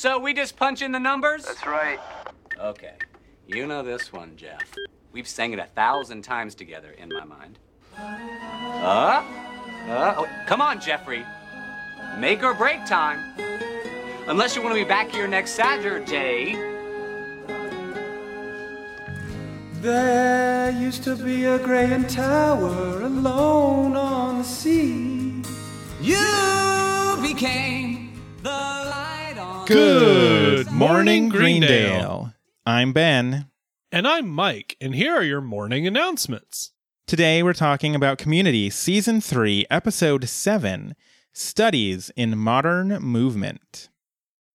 So we just punch in the numbers? That's right. Okay. You know this one, Jeff. We've sang it a thousand times together in my mind. Uh, uh, oh, come on, Jeffrey. Make or break time. Unless you want to be back here next Saturday. There used to be a Graham Tower alone on the sea. You became the light Good morning, Greendale. I'm Ben. And I'm Mike, and here are your morning announcements. Today we're talking about Community Season 3, Episode 7 Studies in Modern Movement.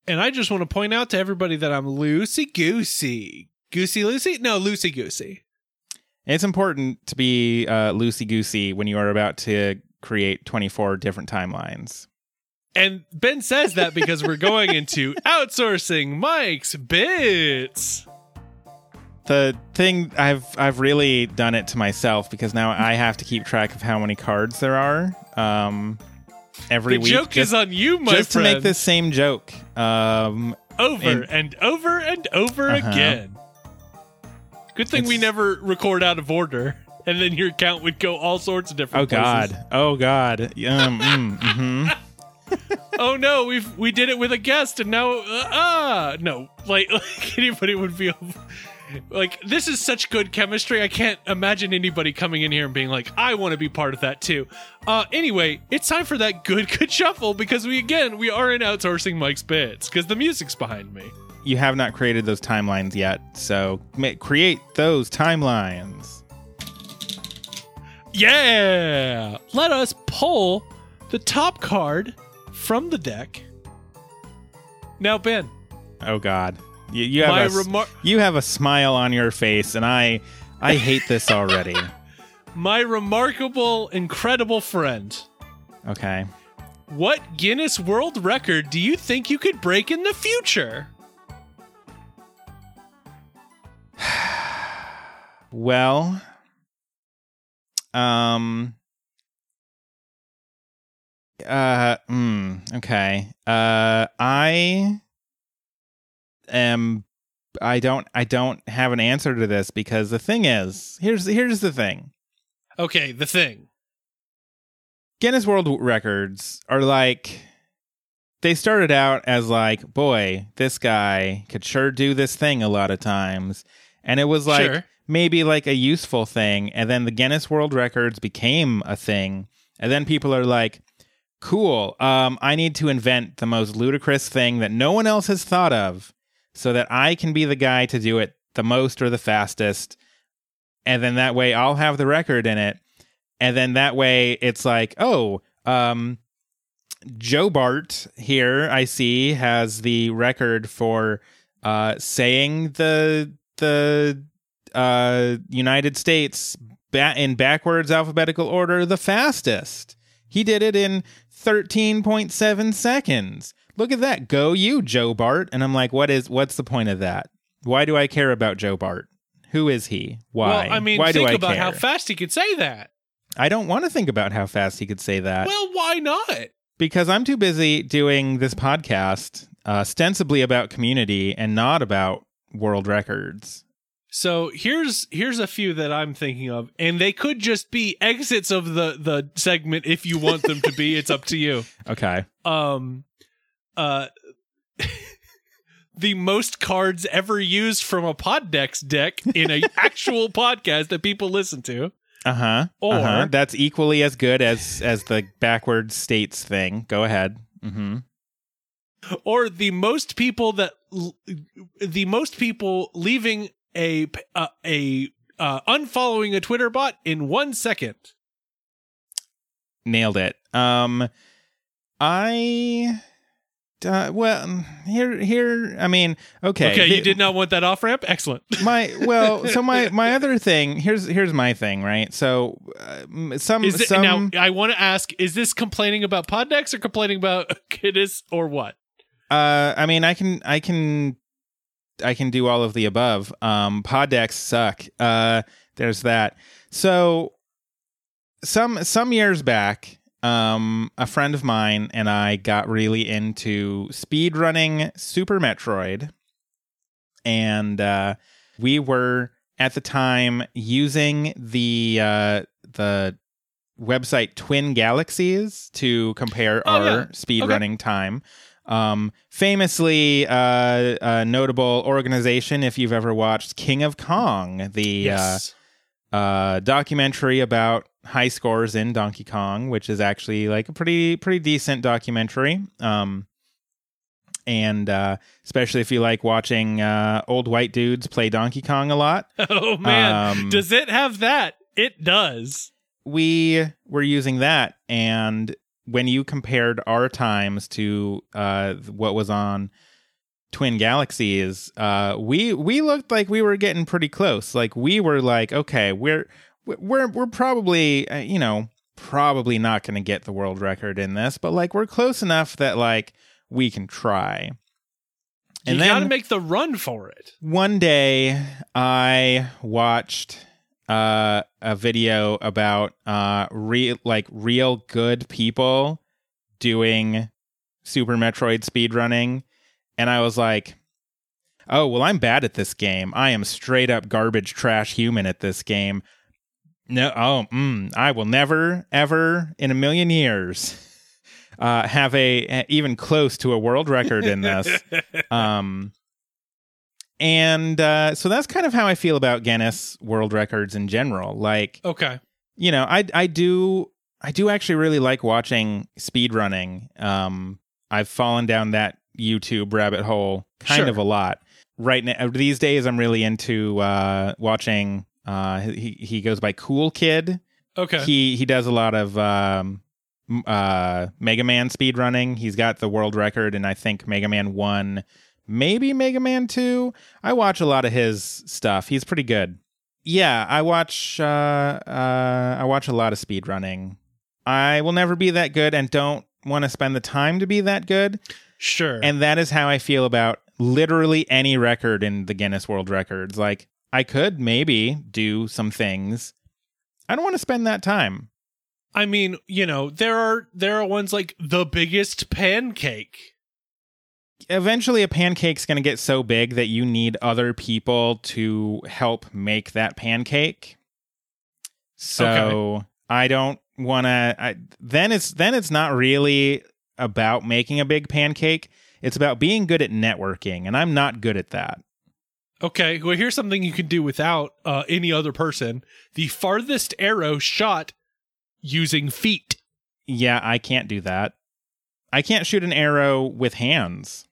And I just want to point out to everybody that I'm loosey goosey. Goosey Lucy? No, loosey goosey. It's important to be uh, loosey goosey when you are about to create 24 different timelines. And Ben says that because we're going into outsourcing Mike's bits. The thing I've I've really done it to myself because now I have to keep track of how many cards there are. Um, every The week, joke just, is on you, my just to make this same joke. Um, over and- and, over and over Uh-huh. again. Good thing we never record out of order, and then your count would go all sorts of different. oh places. God, oh God, um, mm, mhm. oh no, we we did it with a guest, and now uh, ah no, like, like anybody would be like this is such good chemistry. I can't imagine anybody coming in here and being like, I want to be part of that too. Uh, anyway, it's time for that good good shuffle because we again we are in outsourcing Mike's bits because the music's behind me. you have not created those timelines yet, so create those timelines. Yeah, let us pull the top card from the deck. Now, Ben, Oh God, you, you have a, remar- you have a smile on your face, and I I hate this already. my remarkable, incredible friend. Okay, What Guinness World Record do you think you could break in the future? well, um, uh, mm, okay, uh, I am. I don't. I don't have an answer to this because the thing is, here's here's the thing. Okay, the thing. Guinness World Records are like they started out as like, boy, this guy could sure do this thing a lot of times. And it was like Sure. maybe like a useful thing. And then the Guinness World Records became a thing. And then people are like, cool, um, I need to invent the most ludicrous thing that no one else has thought of so that I can be the guy to do it the most or the fastest. And then that way I'll have the record in it. And then that way it's like oh um joe bart here i see has the record for uh saying the the uh united states ba- in backwards alphabetical order the fastest. He did it in 13.7 seconds look at that go you joe bart and i'm like what is what's the point of that why do i care about joe bart who is he why Well, I mean, why think do I about care? how fast he could say that. I don't want to think about how fast he could say that Well, why not? because I'm too busy doing this podcast uh, ostensibly about community and not about world records. So here's here's a few that I'm thinking of, and they could just be exits of the the segment if you want them to be. It's up to you. Okay. Um, uh, the most cards ever used from a Poddex deck in an actual podcast that people listen to. Uh-huh. Or- uh-huh. that's equally as good as as the backwards states thing. Go ahead. Mhm. or the most people that the most people leaving a uh, a uh, unfollowing a Twitter bot in one second. Nailed it. Um I uh, well, here here I mean, okay. Okay, you did not want that off ramp. Excellent. my well so my my other thing here's here's my thing right so uh, some Is it some now? I want to ask: Is this complaining about Poddex or complaining about Kidis or what? uh i mean i can i can i can do all of the above. Um pod decks suck. Uh there's that. So some some years back um, a friend of mine and I got really into speed running Super Metroid, and uh, we were at the time using the uh, the website Twin Galaxies to compare Oh, our yeah. speedrunning time. Um, famously, uh, a notable organization. If you've ever watched King of Kong, the Yes. uh, uh, documentary about high scores in Donkey Kong, which is actually like a pretty pretty decent documentary. Um, and uh, especially if you like watching uh, old white dudes play Donkey Kong a lot, oh man, Um, does it have that? It does. we were using that. And when you compared our times to uh, what was on Twin Galaxies, uh, we we looked like we were getting pretty close. Like we were like, okay, we're we're we're probably uh, you know probably not going to get the world record in this, but like we're close enough that like we can try. And you then got to make the run for it. one day I watched uh, a video about uh, real like real good people doing Super Metroid speedrunning, and I was like, "Oh well, I'm bad at this game. I am straight up garbage trash human at this game." No, oh, mm, I will never, ever in a million years uh, have a, a even close to a world record in this um and uh so that's kind of how i feel about guinness world records in general like Okay. you know i i do i do actually really like watching speed running um i've fallen down that youtube rabbit hole kind Sure. of a lot right now these days i'm really into uh watching uh he he goes by cool kid Okay. he he does a lot of um uh Mega Man speed running. He's got the world record and I think Mega Man 1, maybe Mega Man 2. I watch a lot of his stuff. He's pretty good. Yeah, I watch uh uh I watch a lot of speed running. I will never be that good and don't want to spend the time to be that good. sure. And that is how I feel about literally any record in the Guinness World Records. Like I could maybe do some things. I don't want to spend that time. I mean, you know, there are there are ones like the biggest pancake. Eventually a pancake's going to get so big that you need other people to help make that pancake. So i don't want to then it's then it's not really about making a big pancake. It's about being good at networking and i'm not good at that. Okay, well here's something you can do without uh, any other person. The farthest arrow shot using feet. yeah i can't do that. I can't shoot an arrow with hands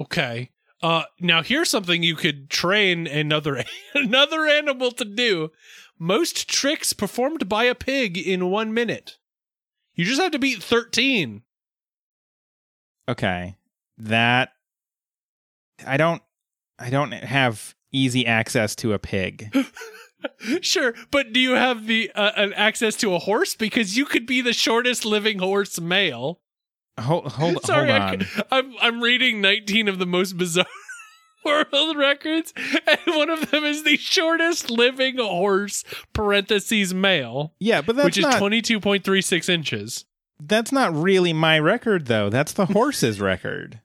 Okay. Uh now here's something you could train another another animal to do. Most tricks performed by a pig in 1 minute. You just have to beat 13. okay that i don't i don't have easy access to a pig Sure, but do you have the uh, an access to a horse because you could be the shortest living horse male? Hold hold, Sorry, hold I on c- I'm I'm reading 19 of the most bizarre world records, and one of them is the shortest living horse (parentheses male), yeah but that's which is 22.36 inches. That's not really my record, though. That's the horse's record.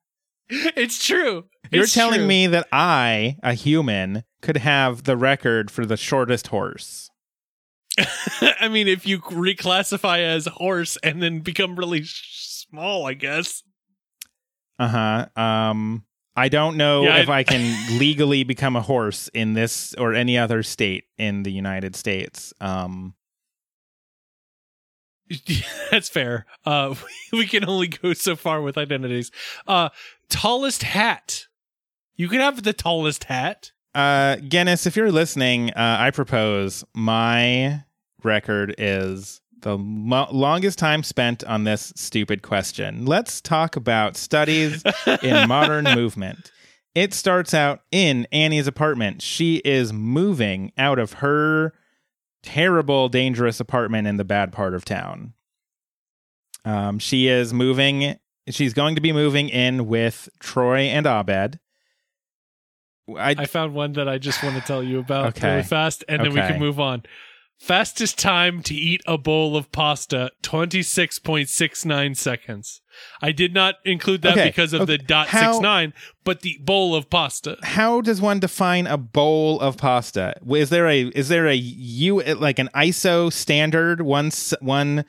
It's true. You're It's telling true. me that I, a human, could have the record for the shortest horse. I mean, if you reclassify as horse and then become really small, I guess. Uh huh. Um, I don't know Yeah, if I- I can legally become a horse in this or any other state in the United States. Um, That's fair. Uh, we can only go so far with identities. Uh, tallest hat. You can have the tallest hat. uh, Guinness, if you're listening, uh, I propose my record is the mo- longest time spent on this stupid question. Let's talk about studies in modern movement. It starts out in Annie's apartment. She is moving out of her terrible, dangerous apartment in the bad part of town. Um, she is moving. She's going to be moving in with Troy and Abed. I, I found one that I just want to tell you about Okay. really fast, and then we can move on. Fastest time to eat a bowl of pasta, 26.69 seconds. I did not include that Okay, because of okay. the dot How- six nine, but the bowl of pasta. How does one define a bowl of pasta? Is there a is there a you like an ISO standard one one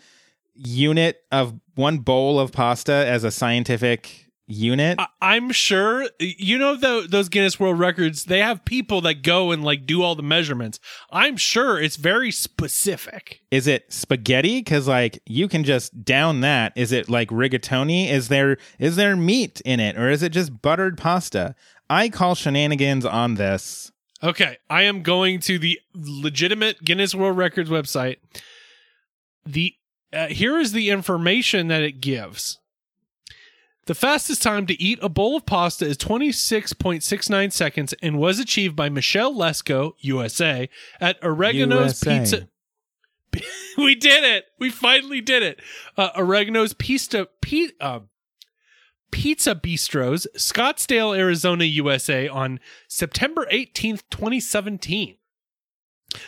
unit of one bowl of pasta as a scientific unit? I- I'm sure you know tho- those Guinness World Records. They have people that go and like do all the measurements. I'm sure it's very specific. Is it spaghetti? Because like you can just down that. Is it like rigatoni? Is there is there meat in it, or is it just buttered pasta? I call shenanigans on this. Okay, I am going to the legitimate Guinness World Records website. The uh, here is the information that it gives. The fastest time to eat a bowl of pasta is 26.69 seconds and was achieved by Michelle Lesco, USA, at Oregano's USA. Pizza. we did it. We finally did it. Uh, Oregano's Pista, P, uh, Pizza Bistros, Scottsdale, Arizona, USA, on September 18th, 2017.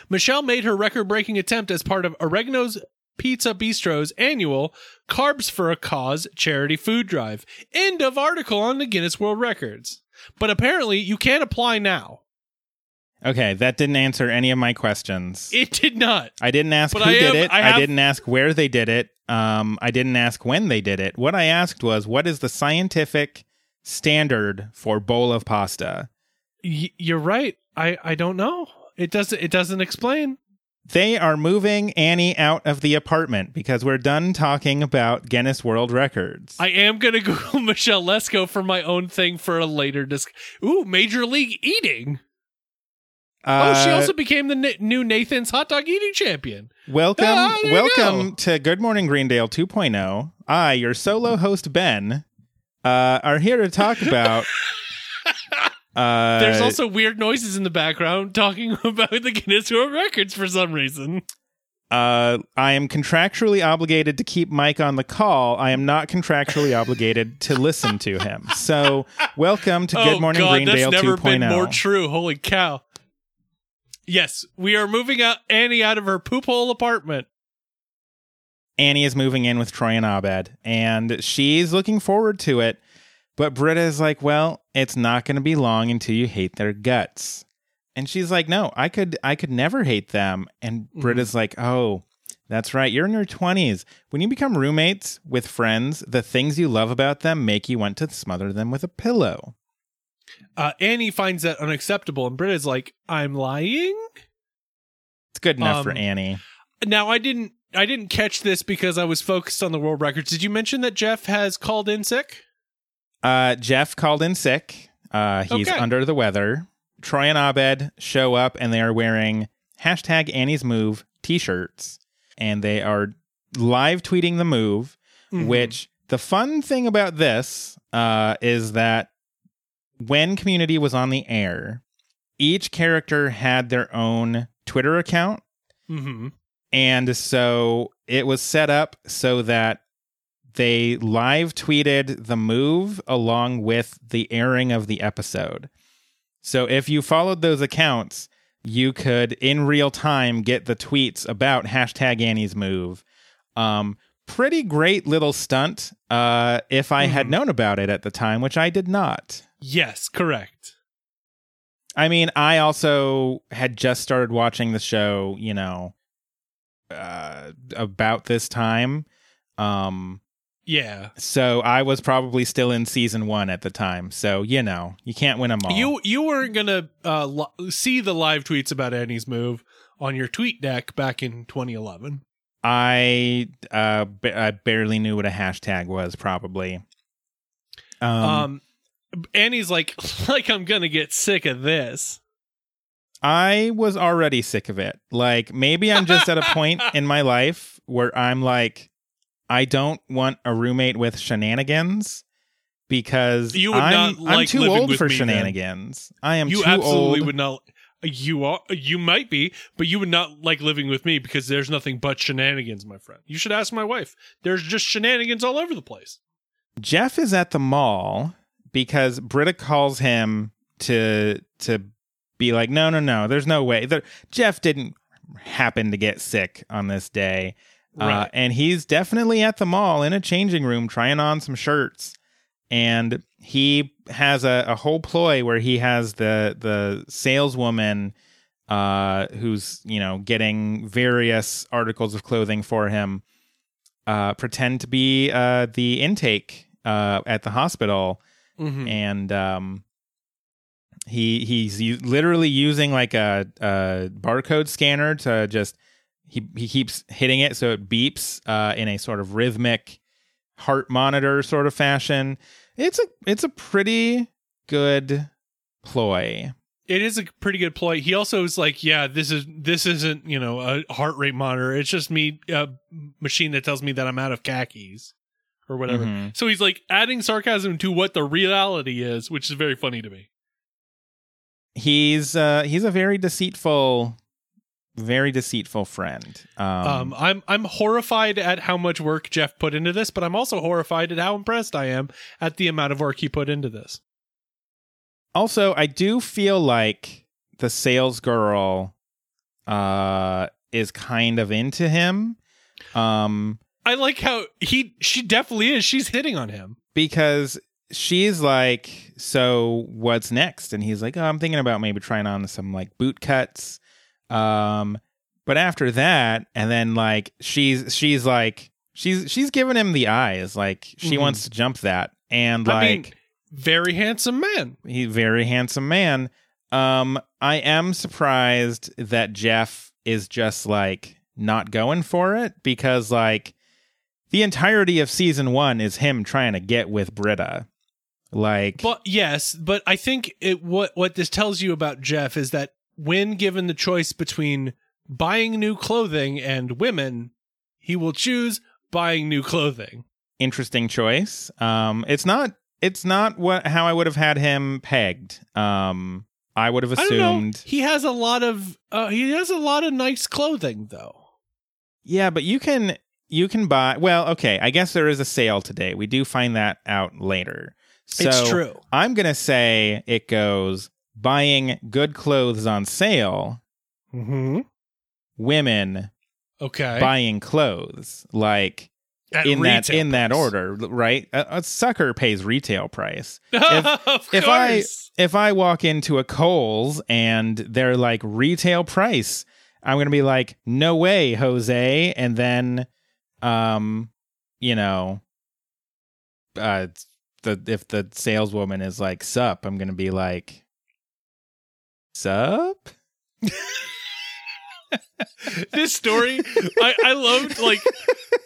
Michelle made her record breaking attempt as part of Oregano's Pizza Bistro's annual Carbs for a Cause charity food drive. End of article on the Guinness World Records. But apparently, you can't apply now. Okay, that didn't answer any of my questions. It did not. I didn't ask But who I did have- it. I I, didn't ask where they did it. Um, I didn't ask when they did it. What I asked was, what is the scientific standard for bowl of pasta? Y- you're right. I, I don't know. It doesn't. It doesn't explain. They are moving Annie out of the apartment because we're done talking about Guinness World Records. I am gonna Google Michelle Lesco for my own thing for a later disc. Ooh, Major League Eating. oh, she Uh, also became the n- new Nathan's hot dog eating champion. welcome, Ah, welcome go. to Good Morning Greendale 2.0. I, your solo host Ben, uh, are here to talk about. Uh, There's also weird noises in the background talking about the Guinness World Records for some reason. Uh, I am contractually obligated to keep Mike on the call. I am not contractually obligated to listen to him. So, welcome to Good oh Morning God, Greendale that's never 2.0. been more true. Holy cow! Yes, we are moving out Annie out of her poop hole apartment. Annie is moving in with Troy and Abed, and she's looking forward to it. But Britta is like, well, it's not going to be long until you hate their guts. And she's like, no, I could, I could never hate them. And Britta's like, oh, that's right. You're in your 20s. When you become roommates with friends, the things you love about them make you want to smother them with a pillow. Uh, Annie finds that unacceptable, and Britta's like, "I'm lying." It's good enough for Um, Annie. Now, I didn't, I didn't catch this because I was focused on the world records. Did you mention that Jeff has called in sick? Uh, Jeff called in sick. Uh, he's Okay. under the weather. Troy and Abed show up and they are wearing hashtag Annie's Move t shirts. And they are live tweeting the move, Mhm. which the fun thing about this uh, is that when Community was on the air, each character had their own Twitter account. Mhm. And so it was set up so that they live tweeted the move along with the airing of the episode. So if you followed those accounts, you could in real time get the tweets about hashtag Annie's move. Um, pretty great little stunt uh, if I had Mhm. known about it at the time, which I did not. Yes, correct. I mean, I also had just started watching the show, you know, uh, about this time. Um, Yeah. so I was probably still in season one at the time. So, you know, you can't win them all. You you weren't gonna uh, li- see the live tweets about Annie's move on your tweet deck back in 2011. I, uh, ba- I barely knew what a hashtag was, probably. Um, Um, Annie's like like I'm gonna get sick of this. I was already sick of it. Like maybe I'm just at a point in my life where I'm like, I don't want a roommate with shenanigans because You would I'm, not I'm too old for me then. shenanigans. I am you absolutely old. would not. You are. You might be, but you would not like living with me because there's nothing but shenanigans, my friend. You should ask my wife. There's just shenanigans all over the place. Jeff is at the mall because Britta calls him to to be like, no, no, no, there's no way. There, Jeff didn't happen to get sick on this day. Uh, Right. and he's definitely at the mall in a changing room trying on some shirts. And he has a, a whole ploy where he has the the saleswoman uh, who's you know getting various articles of clothing for him uh, pretend to be uh, the intake uh, at the hospital Mhm. and um he he's u- literally using like a, a barcode scanner to just he he keeps hitting it so it beeps uh in a sort of rhythmic heart monitor sort of fashion it's a it's a pretty good ploy It is a pretty good ploy. He also is like, yeah, this is this isn't you know a heart rate monitor. It's just me a machine that tells me that I'm out of khakis or whatever. Mhm. So he's like adding sarcasm to what the reality is, which is very funny to me. he's uh he's a very deceitful very deceitful friend um, Um, I'm I'm horrified at how much work Jeff put into this, but I'm also horrified at how impressed I am at the amount of work he put into this. Also, I do feel like the sales girl uh is kind of into him. Um I like how he she definitely is. She's hitting on him. because she's like, "So what's next?" And he's like, "Oh, I'm thinking about maybe trying on some like boot cuts." Um but after that, and then like she's she's like she's she's giving him the eyes like she Mhm. wants to jump that and I like mean, very handsome man. He very handsome man. Um, I am surprised that Jeff is just like not going for it because like the entirety of season one is him trying to get with Britta. Like But yes, but I think it what what this tells you about Jeff is that when given the choice between buying new clothing and women, he will choose buying new clothing. interesting choice. Um, it's not it's not what how I would have had him pegged. Um, I would have I don't know. assumed. He has a lot of uh, he has a lot of nice clothing though. Yeah, but you can you can buy. Well, okay. I guess there is a sale today. We do find that out later. So it's true. I'm gonna say it goes buying good clothes on sale. Mm-hmm. Women Okay. buying clothes like At in that in that order, right? A, a sucker pays retail price. of if I if I walk into a Kohl's and they're like retail price, I'm gonna be like, no way, Jose, and then, um, you know, uh, the if the saleswoman is like sup, I'm gonna be like, sup. this story I, I loved like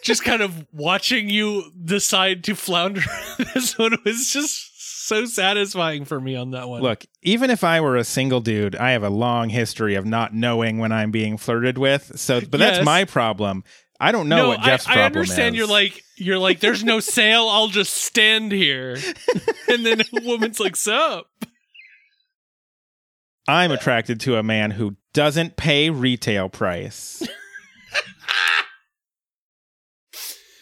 just kind of watching you decide to flounder this one was just so satisfying for me on that one Look, even if I were a single dude, I have a long history of not knowing when I'm being flirted with. So, but that's my problem. I don't know no what Jeff's I, problem is. I understand is. you're like you're like there's no sale i'll just stand here and then a woman's like sup I'm attracted to a man who doesn't pay retail price.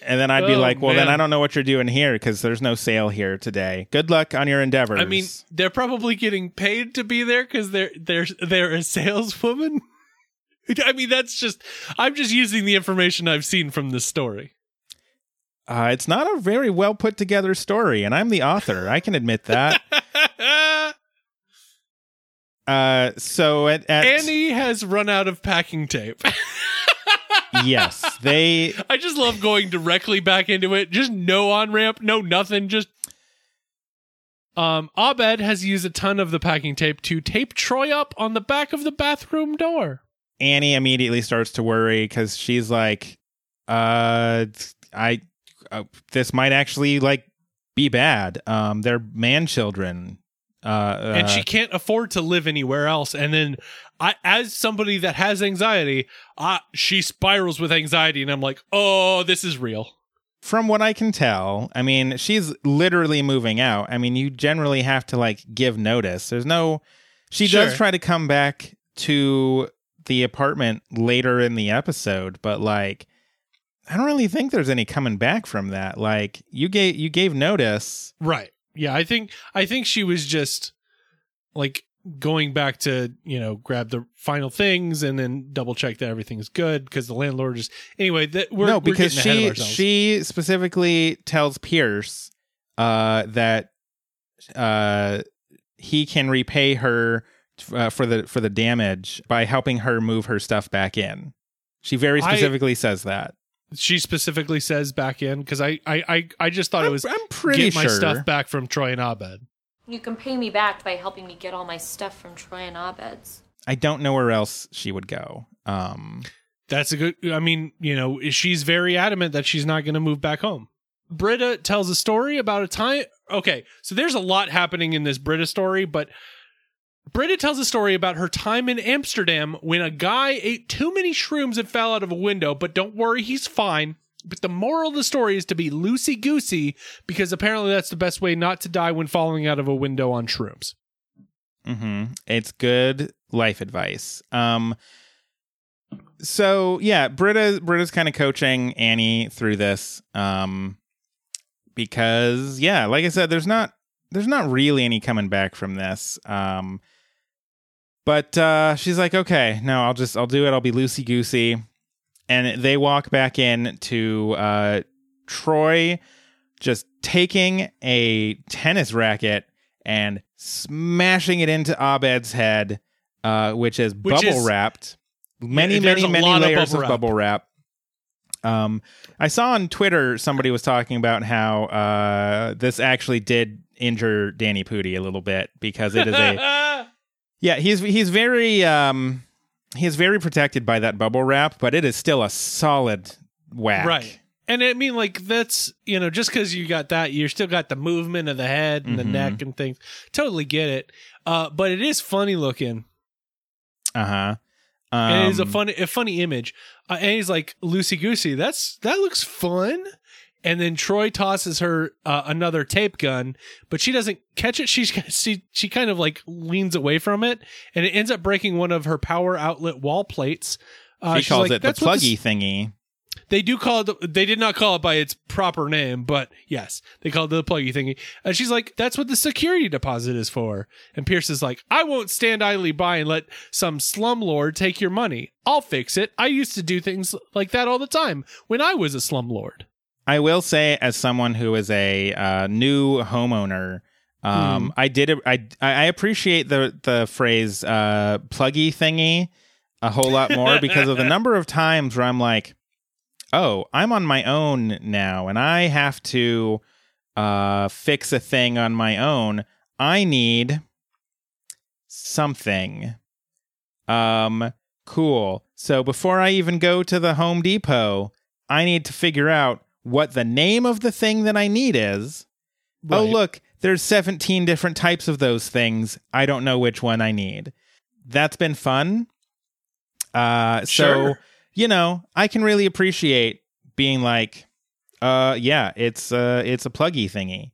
and then I'd be Oh, like, well, then. I don't know what you're doing here because there's no sale here today. Good luck on your endeavors. i mean they're probably getting paid to be there because they're they're they're a saleswoman i mean that's just i'm just using the information i've seen from this story uh, it's not a very well put together story, and I'm the author. I can admit that. Uh, so at, at Annie has run out of packing tape. yes, they I just love going directly back into it. Just no on ramp, no nothing. Just um, Abed has used a ton of the packing tape to tape Troy up on the back of the bathroom door. Annie immediately starts to worry because she's like, uh, I, uh, this might actually like be bad. Um, they're man children. Uh, and uh, she can't afford to live anywhere else. And then, I, as somebody that has anxiety, I, she spirals with anxiety, and I'm like, oh, this is real. from what I can tell, I mean, she's literally moving out. I mean, you generally have to like give notice. There's no, she does try to come back to the apartment later in the episode, but like, I don't really think there's any coming back from that. Like, you gave you gave notice. Right. Yeah, I think I think she was just like going back to you know grab the final things and then double check that everything's good because the landlord is anyway. That we're no, we're because of she she specifically tells Pierce uh, that uh, he can repay her uh, for the for the damage by helping her move her stuff back in. She very I- specifically says that. She specifically says back in because I, I I I just thought it I'm, was I'm pretty get my stuff back from Troy and Abed. You can pay me back by helping me get all my stuff from Troy and Abed's. I don't know where else she would go. Um, That's a good. I mean, you know, she's very adamant that she's not going to move back home. Britta tells a story about a time. Okay, so there's a lot happening in this Britta story, but Britta tells a story about her time in Amsterdam when a guy ate too many shrooms and fell out of a window. But don't worry, he's fine. But the moral of the story is to be loosey goosey because apparently that's the best way not to die when falling out of a window on shrooms. hmm It's good life advice. Um, so yeah, Britta Britta's kind of coaching Annie through this. Um, because yeah, like I said, there's not there's not really any coming back from this. Um, but uh, she's like, okay, no, I'll just I'll do it. I'll be loosey goosey, and they walk back in to uh, Troy just taking a tennis racket and smashing it into Abed's head, uh, which is Which bubble is- wrapped. Many, many, many lot of layers bubble of bubble wrap. Um, I saw on Twitter somebody was talking about how uh, this actually did injure Danny Pudi a little bit because it is a yeah he's he's very um he's very protected by that bubble wrap, but it is still a solid whack. Right. And I mean, like, that's, you know, just because you got that, you still got the movement of the head and the Mhm. neck and things. Totally get it. Uh, but it is funny looking. Uh huh. Um, and it is a funny, a funny image. Uh, and he's like, loosey goosey, that's, that looks fun. And then Troy tosses her uh, another tape gun, but she doesn't catch it. She's she she kind of like leans away from it, and it ends up breaking one of her power outlet wall plates. Uh, She calls like, it the "That's what pluggy this- thingy. They do call it. The, they did not call it by its proper name, but yes, they called it the pluggy thingy. And she's like, "That's what the security deposit is for." And Pierce is like, "I won't stand idly by and let some slumlord take your money. I'll fix it. I used to do things like that all the time when I was a slumlord." I will say, as someone who is a uh, new homeowner, um, I did I I appreciate the the phrase uh, "pluggy thingy" a whole lot more because of the number of times where I'm like, "Oh, I'm on my own now, and I have to uh, fix a thing on my own. I need something." Um, cool. So before I even go to the Home Depot, I need to figure out what the name of the thing that I need is. Oh, look, there's 17 different types of those things. I don't know which one I need. That's been fun. Uh, so, Sure. you know, I can really appreciate being like, uh, yeah, it's uh, it's a pluggy thingy.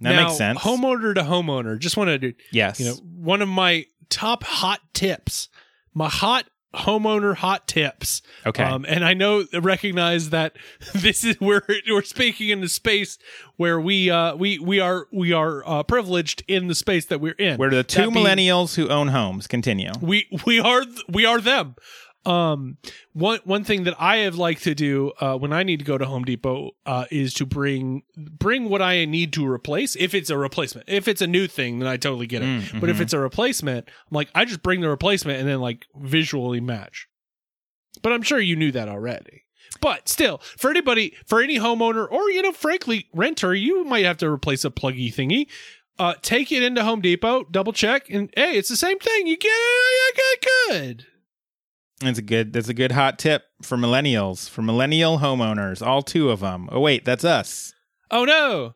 That now, makes sense. Homeowner to homeowner. Just wanted to yes. you know one of my top hot tips my hot homeowner hot tips okay. um, and i know recognize that this is where we're speaking in the space where we uh we we are we are uh privileged in the space that we're in We're the two That being- millennials who own homes. Continue. we we are we are them um one one thing that i have liked to do uh when i need to go to home depot uh is to bring bring what i need to replace if it's a replacement. If it's a new thing then i totally get it. Mm, but if mhm. it's a replacement i'm like i just bring the replacement and then like visually match. But i'm sure you knew that already. But still for anybody for any homeowner or you know frankly renter you might have to replace a pluggy thingy. Uh take it into home depot double check and hey it's the same thing. You get it? Good good That's a good. That's a good hot tip for millennials, for millennial homeowners, all two of them. Oh wait, that's us. Oh no.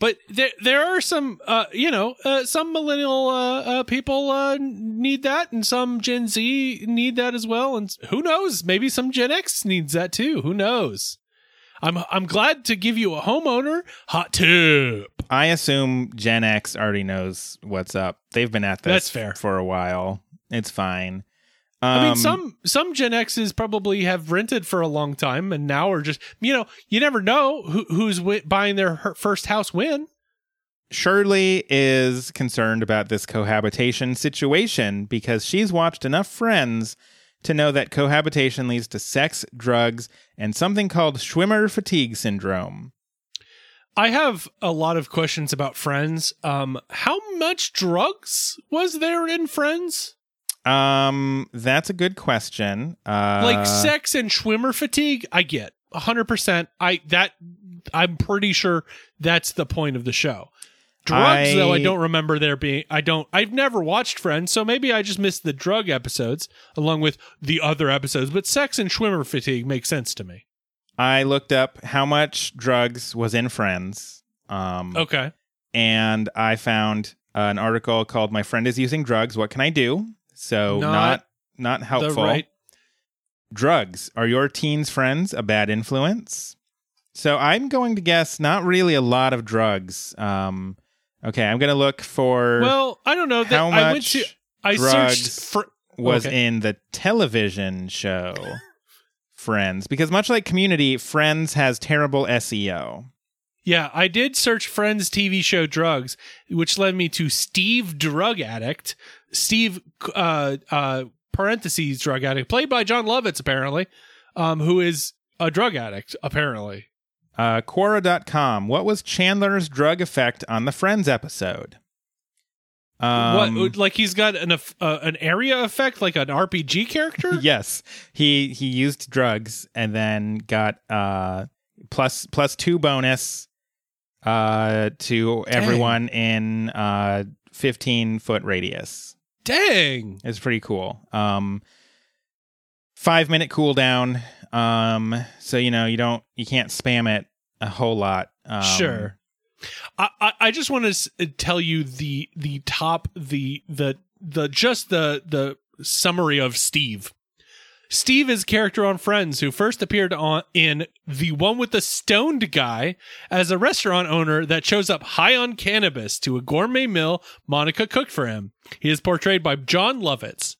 But there there are some uh you know, uh, some millennial uh, uh people uh need that and some Gen Z need that as well and who knows, maybe some Gen X needs that too. Who knows? I'm I'm glad to give you a homeowner hot tip. I assume Gen X already knows what's up. They've been at this That's fair. for a while. It's fine. Um, I mean, some some Gen X's probably have rented for a long time and now are just you know you never know who, who's wi- buying their her- first house when. Shirley is concerned about this cohabitation situation because she's watched enough friends to know that cohabitation leads to sex, drugs, and something called Schwimmer fatigue syndrome. I have a lot of questions about Friends. Um, how much drugs was there in Friends? Um, that's a good question. Uh, Like sex and Schwimmer fatigue, I get hundred percent. I that I'm pretty sure that's the point of the show. Drugs, I- though, I don't remember there being. I don't. I've never watched Friends, so maybe I just missed the drug episodes along with the other episodes. But sex and Schwimmer fatigue makes sense to me. I looked up how much drugs was in Friends. Um, Okay. and I found uh, an article called "My Friend Is Using Drugs. What Can I Do?" So Not not not helpful. Right. Drugs are your teens' friends a bad influence? So I'm going to guess not really a lot of drugs. Um, okay, I'm going to look for Well, I don't know. That how I went much to. I drugs searched for. was okay. in the television show Friends because much like Community, Friends has terrible SEO. Yeah, I did search Friends TV show drugs, which led me to Steve Drug Addict. Steve, uh, uh, parentheses drug addict, played by Jon Lovitz, apparently, um, who is a drug addict, apparently. Uh, Quora.com. What was Chandler's drug effect on the Friends episode? Um, what, like he's got an uh, an area effect, like an RPG character? yes, he he used drugs and then got uh plus plus two bonus uh to everyone in uh 15 foot radius. Dang. It's pretty cool. Um, five minute cooldown. Um, so you know you don't you can't spam it a whole lot. Um, Sure. I, I, I just want to s- uh, tell you the the top the the the just the the summary of Steve. Steve is a character on Friends who first appeared on in the one with the stoned guy as a restaurant owner that shows up high on cannabis to a gourmet meal Monica cooked for him. He is portrayed by Jon Lovitz.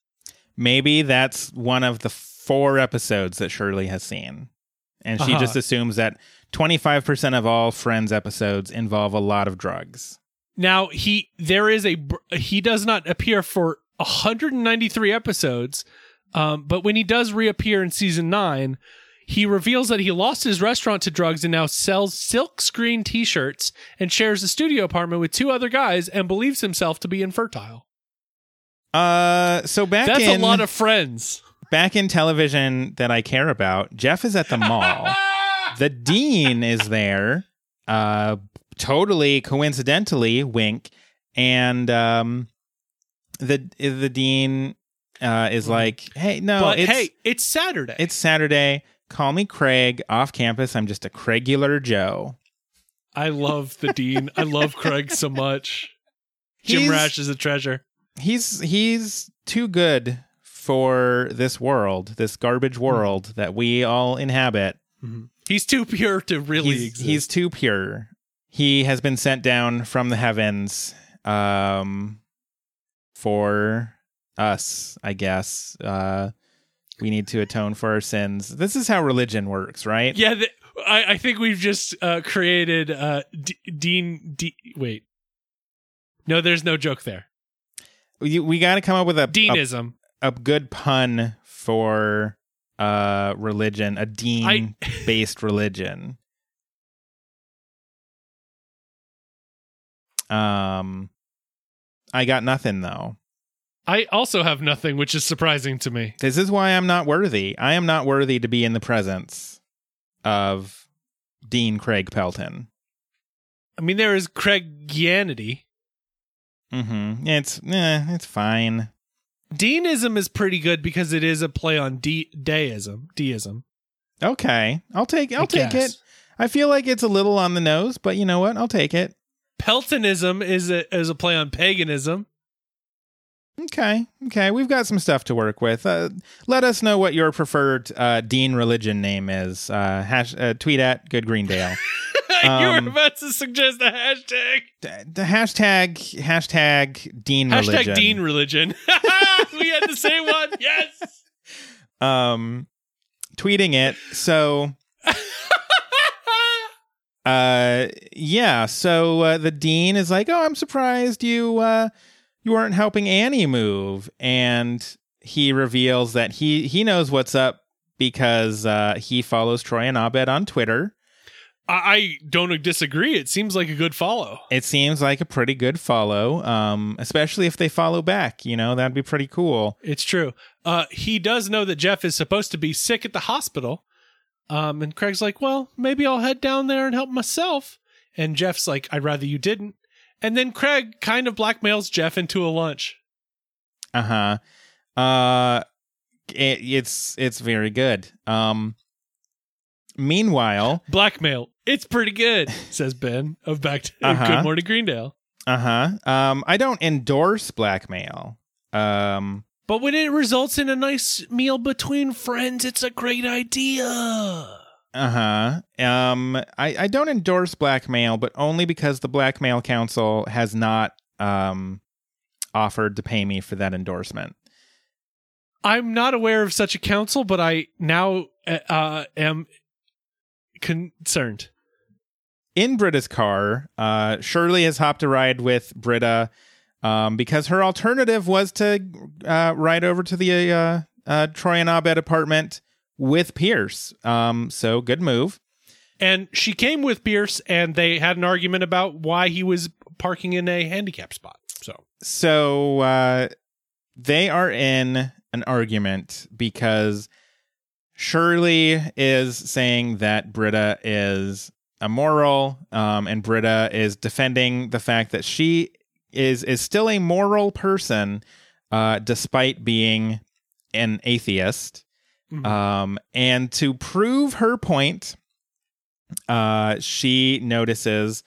Maybe that's one of the four episodes that Shirley has seen, and she Uh-huh. just assumes that 25 percent of all Friends episodes involve a lot of drugs. Now he there is a he does not appear for 193 episodes, um, but when he does reappear in season nine, he reveals that he lost his restaurant to drugs and now sells silk screen T-shirts and shares a studio apartment with two other guys and believes himself to be infertile. Uh, so back That's in a lot of friends. back in television that I care about, Jeff is at the mall. the dean is there, uh, totally coincidentally, wink, and um, the the dean uh is like, hey, no, but it's, hey, it's Saturday. it's Saturday. Call me Craig. Off campus, I'm just a Craigular Joe. I love the dean. I love Craig so much. Jim He's- Rash is a treasure. He's he's too good for this world, this garbage world that we all inhabit. He's too pure to really he's, exist. he's too pure. He has been sent down from the heavens um for us, I guess. Uh we need to atone for our sins. This is how religion works, right? Yeah, th- I, I think we've just uh, created uh, D- Dean. D- wait, no, there's no joke there. We, we got to come up with a, a Deanism. a good pun for uh religion, a dean based religion. Um I got nothing though. I also have nothing, which is surprising to me. This is why I'm not worthy. I am not worthy to be in the presence of Dean Craig Pelton. I mean, there is Craigianity. Mm-hmm. It's eh, it's fine. Deanism is pretty good because it is a play on de- deism. Deism. Okay. I'll take I'll I take guess. it. I feel like it's a little on the nose, but you know what? I'll take it. Peltonism is a is a play on paganism. Okay. Okay. We've got some stuff to work with. Uh, let us know what your preferred uh, Dean religion name is. Uh, hash, uh, tweet at Good Greendale. you Um, were about to suggest a hashtag. the the hashtag hashtag Dean Hashtag religion. Dean religion. we had the same one. Yes. Um, tweeting it. So uh, yeah. So uh, the dean is like, "Oh, I'm surprised you uh, you weren't helping Annie move," and he reveals that he he knows what's up because uh, he follows Troy and Abed on Twitter. I, I don't disagree. It seems like a good follow. It seems like a pretty good follow, um, especially if they follow back. You know, that'd be pretty cool. It's true. Uh, he does know that Jeff is supposed to be sick at the hospital. Um, and Craig's like, well, maybe I'll head down there and help myself. And Jeff's like, I'd rather you didn't. And then Craig kind of blackmails Jeff into a lunch. Uh-huh. Uh it, it's it's very good. Um meanwhile, Blackmail. It's pretty good, says Ben of Back to Uh-huh. Good Morning Greendale. uh-huh. Um I don't endorse blackmail. Um But when it results in a nice meal between friends, it's a great idea. Uh-huh. Um I I don't endorse blackmail, but only because the Blackmail Council has not um offered to pay me for that endorsement. I'm not aware of such a council, but I now uh, am concerned. in Britta's car, uh, Shirley has hopped a ride with Britta um, because her alternative was to uh, ride over to the uh, uh, Troy and Abed apartment with Pierce. Um, so good move. And she came with Pierce, and they had an argument about why he was parking in a handicap spot. So So uh, they are in an argument because Shirley is saying that Britta is immoral, um, and Britta is defending the fact that she is is still a moral person, uh, despite being an atheist. Mhm. Um, and to prove her point, uh, she notices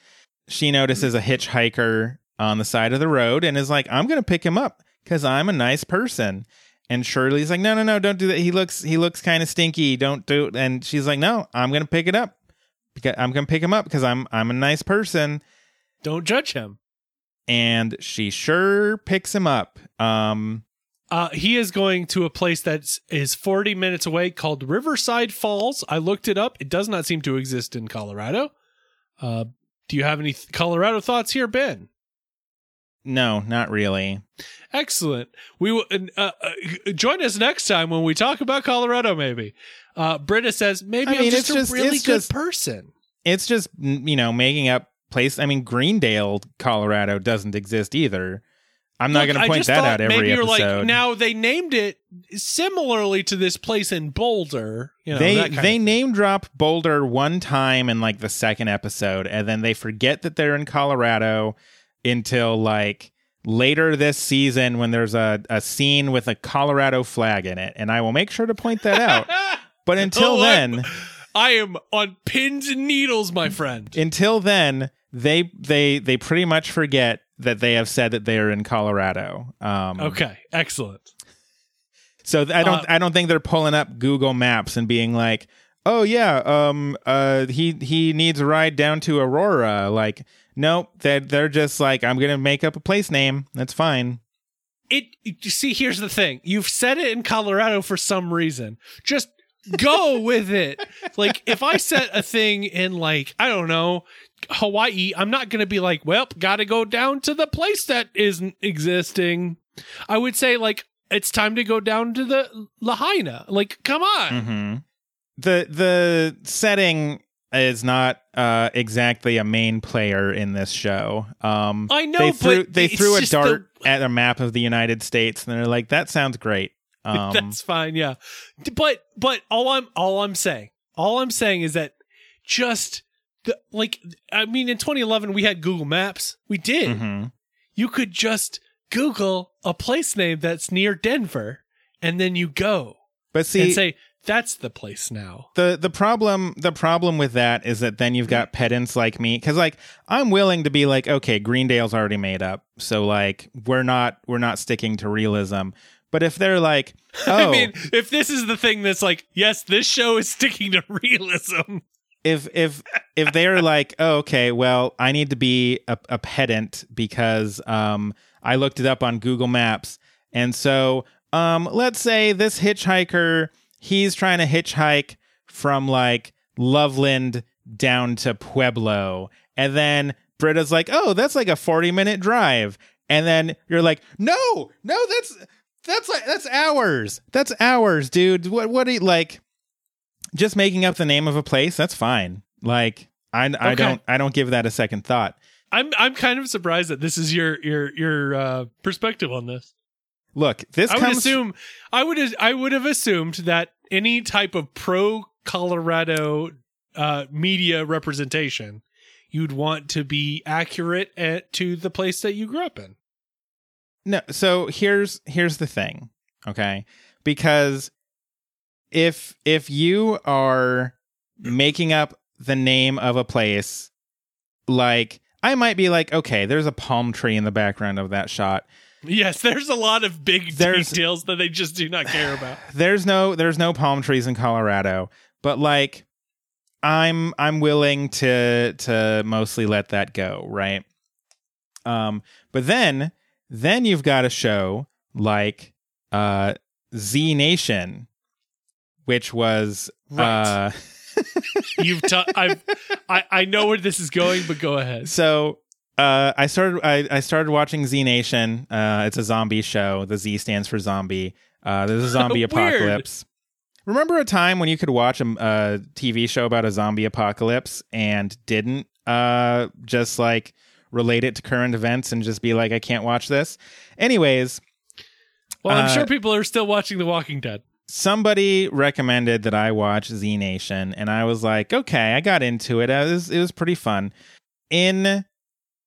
she notices a hitchhiker on the side of the road and is like, "I'm gonna pick him up because I'm a nice person." And Shirley's like, "No, no, no, don't do that. He looks he looks kind of stinky. Don't do." it." And she's like, "No, I'm gonna pick it up. Because I'm gonna pick him up because I'm I'm a nice person." don't judge him. And she sure picks him up. Um, Uh, he is going to a place that is 40 minutes away called Riverside Falls. I looked it up. It does not seem to exist in Colorado. Uh, do you have any th- Colorado thoughts here, Ben? no, not really. Excellent. We will uh, uh, join us next time when we talk about Colorado. Maybe uh, Britta says maybe I mean, am just it's a just- really good just- person. It's just you know making up place. I mean, Greendale, Colorado doesn't exist either. I'm not going to point that out every maybe. You're like, now they named it similarly to this place in Boulder. You know, they they name drop Boulder one time in like the second episode, and then they forget that they're in Colorado until like later this season when there's a, a scene with a Colorado flag in it, and I will make sure to point that out. But until Oh, I'm- then, I am on pins and needles, my friend. until then, they they they pretty much forget that they have said that they are in Colorado. Um, Okay, excellent. So th- I don't Uh, I don't think they're pulling up Google Maps and being like, "Oh yeah, um uh he he needs a ride down to Aurora." Like, nope, they're they're just like, "I'm going to make up a place name. That's fine." It you see, here's the thing. You've said it in Colorado for some reason. Just go with it. Like if I set a thing in like, I don't know, Hawaii, I'm not gonna be like, well, gotta go down to the place that isn't existing. I would say like it's time to go down to the Lahaina. Like, come on. Mhm. The the setting is not uh exactly a main player in this show. Um I know, they threw they threw a dart the- at a map of the United States and they're like, "That sounds great." Um That's fine, yeah. But but all I'm all I'm saying, all I'm saying is that just the like I mean in 2011 we had Google Maps. We did. mhm. You could just Google a place name that's near Denver and then you go But see and say that's the place now. the the problem the problem with that is that then you've got pedants like me because like i'm willing to be like okay greendale's already made up so like we're not we're not sticking to realism but if they're like oh I mean, if this is the thing that's like, yes, this show is sticking to realism. If if if they're like oh, okay well i need to be a, a pedant because um i looked it up on google maps and so um let's say this hitchhiker he's trying to hitchhike from like loveland down to Pueblo. And then Britta's like, oh, that's like a 40 minute drive. And then you're like, no, no, that's that's like that's hours. That's hours, dude. What what do you like? Just making up the name of a place, that's fine. Like I I Okay. don't I don't give that a second thought. I'm I'm kind of surprised that this is your your your uh, perspective on this. Look, this I would comes assume I would I would have assumed that any type of pro Colorado uh, media representation, you'd want to be accurate at, to the place that you grew up in. No, so here's here's the thing, okay? Because if if you are making up the name of a place, like I might be like, okay, there's a palm tree in the background of that shot. Yes, there's a lot of big There's- details that they just do not care about. There's no there's no palm trees in Colorado, but like I'm I'm willing to to mostly let that go, right? Um but then then you've got a show like uh Z Nation which was Right. uh You've t- I've I I know where this is going, but go ahead. so uh, I started I, I started watching Z Nation. Uh, it's a zombie show. The Z stands for zombie. Uh, there's a zombie apocalypse. Remember a time when you could watch a, a TV show about a zombie apocalypse and didn't uh, just like relate it to current events and just be like, I can't watch this. Anyways, Well, I'm Uh, sure people are still watching The Walking Dead. Somebody recommended that I watch Z Nation, and I was like, okay, I got into it. It was it was pretty fun. In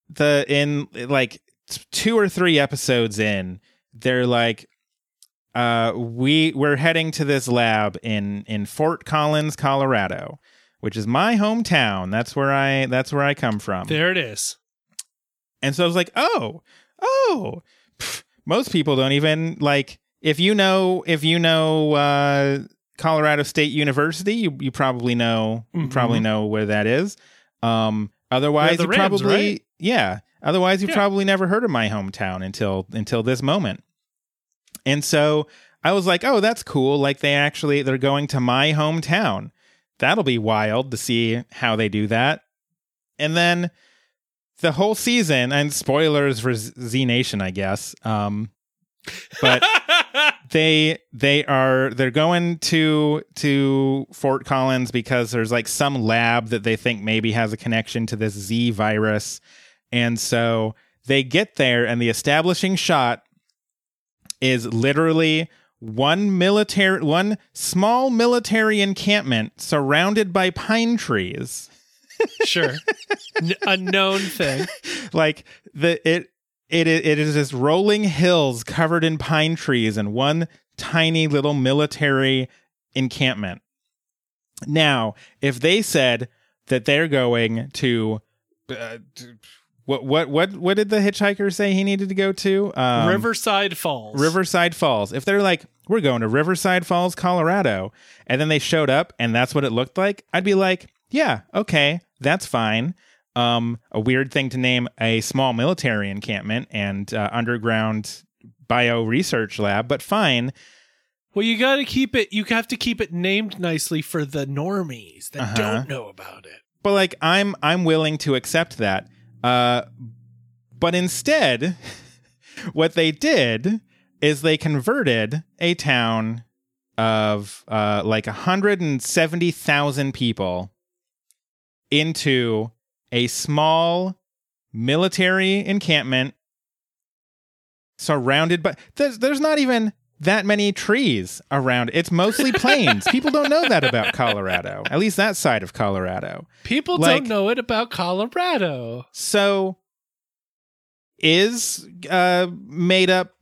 the in like two or three episodes in, they're like, uh, we we're heading to this lab in in Fort Collins, Colorado, which is my hometown. That's where I that's where I come from. There it is. And so I was like, oh, oh, pff, most people don't even like if you know if you know uh, Colorado State University, you you probably know you Mhm. probably know where that is. Um, otherwise, the you Rams, probably right? yeah. Otherwise, you Yeah. probably never heard of my hometown until until this moment. And so I was like, oh, that's cool. Like they actually they're going to my hometown. That'll be wild to see how they do that. And then the whole season, and spoilers for Z Z Nation, I guess. Um, but they they are they're going to to Fort Collins because there's like some lab that they think maybe has a connection to this Z virus, and so they get there, and the establishing shot is literally one military one small military encampment surrounded by pine trees sure. N- a known thing. like the it it it is this rolling hills covered in pine trees and one tiny little military encampment. Now, if they said that they're going to uh, what what what what did the hitchhiker say he needed to go to? Um, Riverside Falls. Riverside Falls. If they're like, we're going to Riverside Falls, Colorado, and then they showed up and that's what it looked like, I'd be like, yeah, okay, that's fine. Um, a weird thing to name a small military encampment and uh, underground bio research lab, but fine. Well, you got to keep it. You have to keep it named nicely for the normies that Uh-huh. don't know about it. But like, I'm I'm willing to accept that. Uh, but instead, what they did is they converted a town of uh, like 170,000 people into a small military encampment surrounded by there's, there's not even that many trees around it's mostly plains people don't know that about colorado at least that side of colorado People Like- don't know it about Colorado. so is uh made up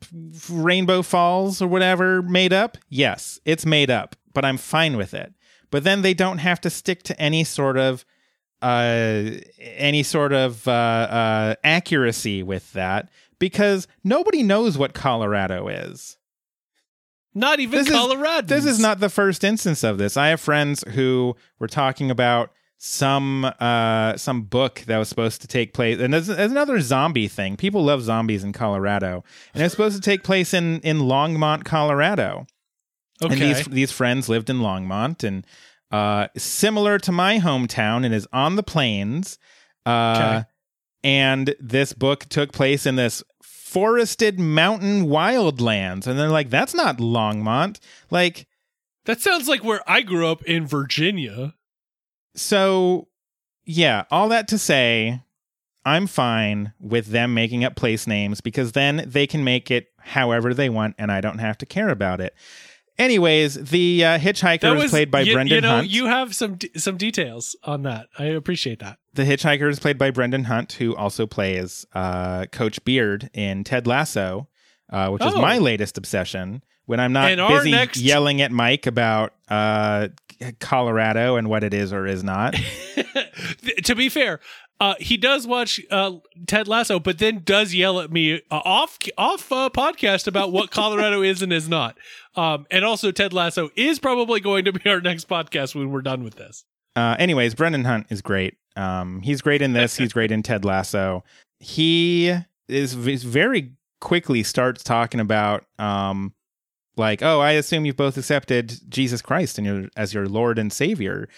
Rainbow Falls or whatever made up? Yes, it's made up, but I'm fine with it. But then they don't have to stick to any sort of uh any sort of uh uh accuracy with that because nobody knows what Colorado is. Not even Colorado. This is not the first instance of this. I have friends who were talking about some uh some book that was supposed to take place and there's, there's another zombie thing. People love zombies in Colorado. And it's supposed to take place in in Longmont, Colorado. Okay. And these these friends lived in Longmont and uh, similar to my hometown. and is on the plains. Uh, Okay. And this book took place in this forested mountain wildlands. And they're like, that's not Longmont. Like, That sounds like where I grew up in Virginia. so yeah, all that to say, I'm fine with them making up place names because then they can make it however they want and I don't have to care about it. Anyways, the uh, hitchhiker is played by you, Brendan You know, Hunt. you have some d- some details on that. I appreciate that. the hitchhiker is played by Brendan Hunt, who also plays uh, Coach Beard in Ted Lasso, uh, which is Oh. my latest obsession. When I'm not And busy next- yelling at Mike about uh, Colorado and what it is or is not. to be fair, uh, he does watch uh, Ted Lasso, but then does yell at me uh, off off uh, podcast about what Colorado is and is not. Um, and also, Ted Lasso is probably going to be our next podcast when we're done with this. Uh, anyways, Brendan Hunt is great. Um, he's great in this. He's great in Ted Lasso. He is, is very quickly starts talking about um, like, oh, I assume you've both accepted Jesus Christ and your as your Lord and Savior.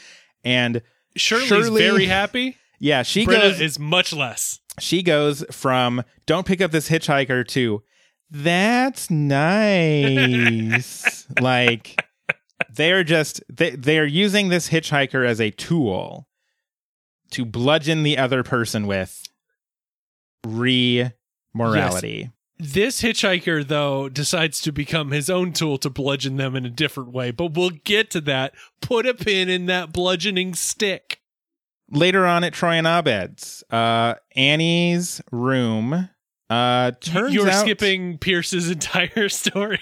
And Shirley's Shirley- very happy. yeah, she Brenna goes is much less. she goes from don't pick up this hitchhiker to that's nice. like they're just they, they're using this hitchhiker as a tool to bludgeon the other person with re morality. This hitchhiker, though, decides to become his own tool to bludgeon them in a different way. But we'll get to that. Put a pin in that bludgeoning stick. Later on at Troy and Abed's, uh, Annie's room uh turns You're out skipping Pierce's entire story.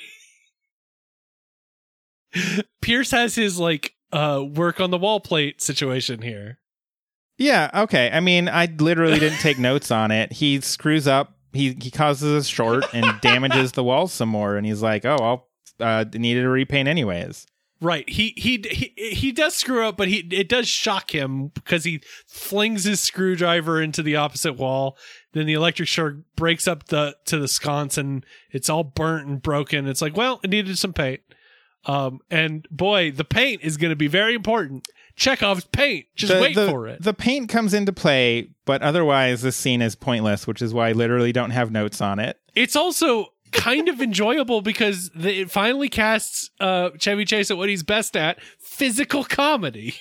Pierce has his like uh work on the wall plate situation here. Yeah, okay. I mean, I literally didn't take notes on it. He screws up. He he causes a short and damages the walls some more. And he's like, "Oh, I'll uh, needed to repaint anyways." Right. He he he he does screw up, but he it does shock him because he flings his screwdriver into the opposite wall. Then the electric short breaks up the to the sconce and it's all burnt and broken. It's like, well, it needed some paint. Um and boy, the paint is going to be very important. Chekhov's paint. Just The- wait the- for it. The paint comes into play, but otherwise, this scene is pointless, which is why I literally don't have notes on it. it's also kind of enjoyable because the, it finally casts uh, Chevy Chase at what he's best at physical comedy.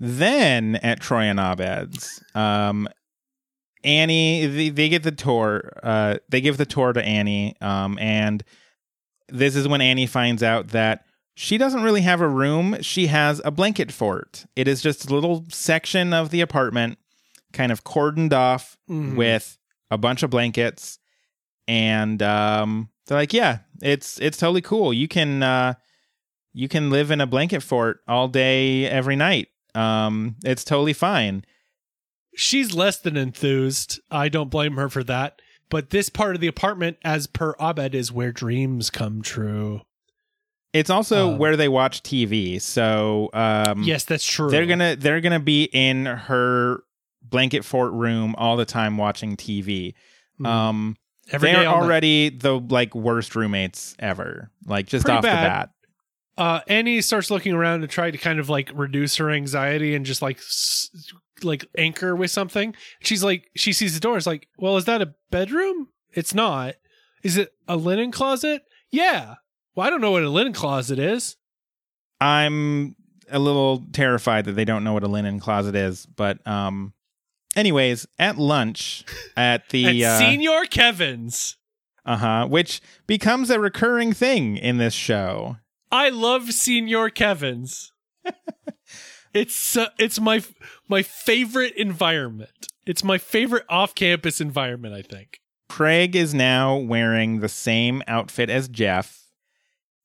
Then at Troy and Abed's, um, Annie, they, they get the tour. Uh, they give the tour to Annie, um, and this is when Annie finds out that she doesn't really have a room. She has a blanket fort. It is just a little section of the apartment, kind of cordoned off Mhm. with a bunch of blankets, and um, they're like, "Yeah, it's it's totally cool. You can uh, you can live in a blanket fort all day, every night. Um, it's totally fine." She's less than enthused. I don't blame her for that. But this part of the apartment, as per Abed, is where dreams come true. It's also Um, where they watch TV. So um, yes, that's true. they're gonna they're gonna be in her blanket fort room all the time watching TV. Mhm. Um, Every they're day, all night. already the like worst roommates ever. Like just Pretty off bad. the bat. uh, Annie starts looking around to try to kind of like reduce her anxiety and just like s- like anchor with something. She's like, she sees the door. It's like, well, is that a bedroom? It's not. Is it a linen closet? Yeah. Well, I don't know what a linen closet is. I'm a little terrified that they don't know what a linen closet is. But um, anyways, at lunch at the At uh Senior Kevin's. Uh huh, which becomes a recurring thing in this show. I love Senior Kevin's. it's uh, it's my my favorite environment. It's my favorite off-campus environment. I think. Craig is now wearing the same outfit as Jeff,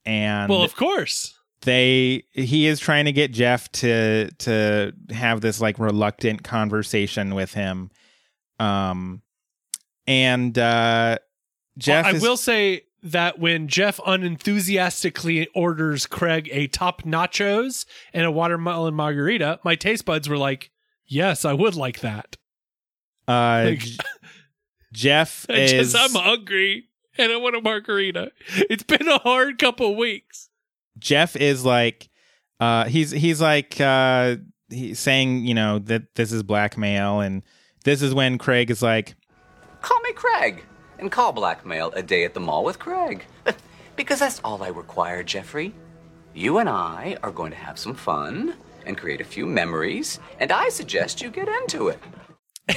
and well, of course. They he is trying to get Jeff to to have this like reluctant conversation with him. Um, and uh, Jeff, I is, will say that when Jeff unenthusiastically orders Craig a top nachos and a watermelon margarita, my taste buds were like, "Yes, I would like that." uh, like- Jeff I is just, I'm hungry and I want a margarita. It's been a hard couple weeks. Jeff is like, uh, he's he's like uh, he's saying you know that this is blackmail, and this is when Craig is like, Call me Craig and call blackmail a day at the mall with Craig. because that's all I require, Jeffrey. You and I are going to have some fun and create a few memories, and I suggest you get into it.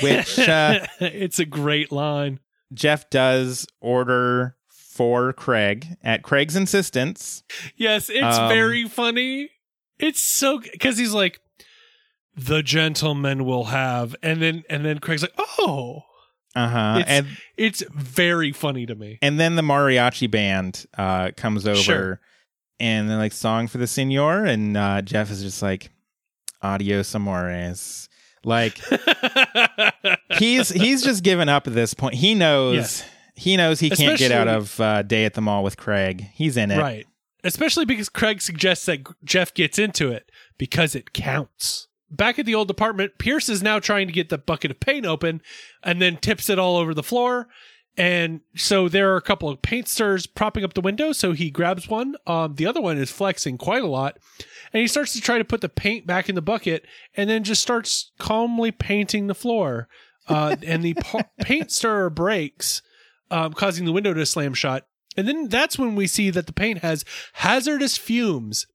which uh, it's a great line. Jeff does order for Craig at Craig's insistence. Yes, it's Um, very funny. It's so because he's like, the gentleman will have, and then and then Craig's like, oh, Uh huh. And it's very funny to me. and then the mariachi band uh, comes over, Sure. and they're like song for the senor, and uh, Jeff is just like, adios amores. Like he's he's just given up at this point. He knows he knows he can't get out of uh, day at the mall with Craig. He's in it. right, especially because Craig suggests that Jeff gets into it because it counts. Back at the old apartment, Pierce is now trying to get the bucket of paint open, and then tips it all over the floor. And so there are a couple of paint stirrers propping up the window. So he grabs one. Um, the other one is flexing quite a lot. And he starts to try to put the paint back in the bucket and then just starts calmly painting the floor. Uh, and the pa- paint stirrer breaks, um, causing the window to slam shut. And then that's when we see that the paint has hazardous fumes.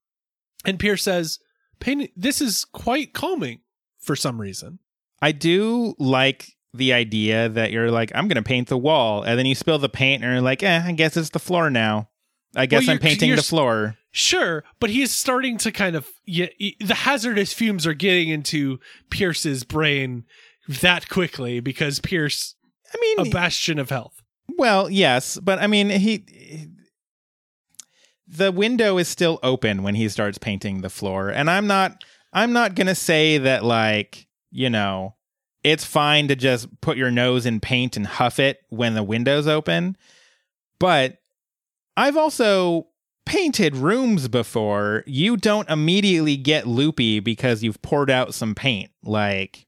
And Pierce says, paint, this is quite calming for some reason. I do like the idea that you're like, I'm gonna paint the wall, and then you spill the paint, and you're like, eh, I guess it's the floor now. I guess Well, I'm painting the floor. Sure, but he's starting to kind of yeah, the hazardous fumes are getting into Pierce's brain that quickly because Pierce I mean, a bastion of health. Well, yes, but I mean, he. The window is still open when he starts painting the floor, and I'm not. I'm not gonna say that like you know, it's fine to just put your nose in paint and huff it when the window's open, but I've also painted rooms before. You don't immediately get loopy because you've poured out some paint. Like,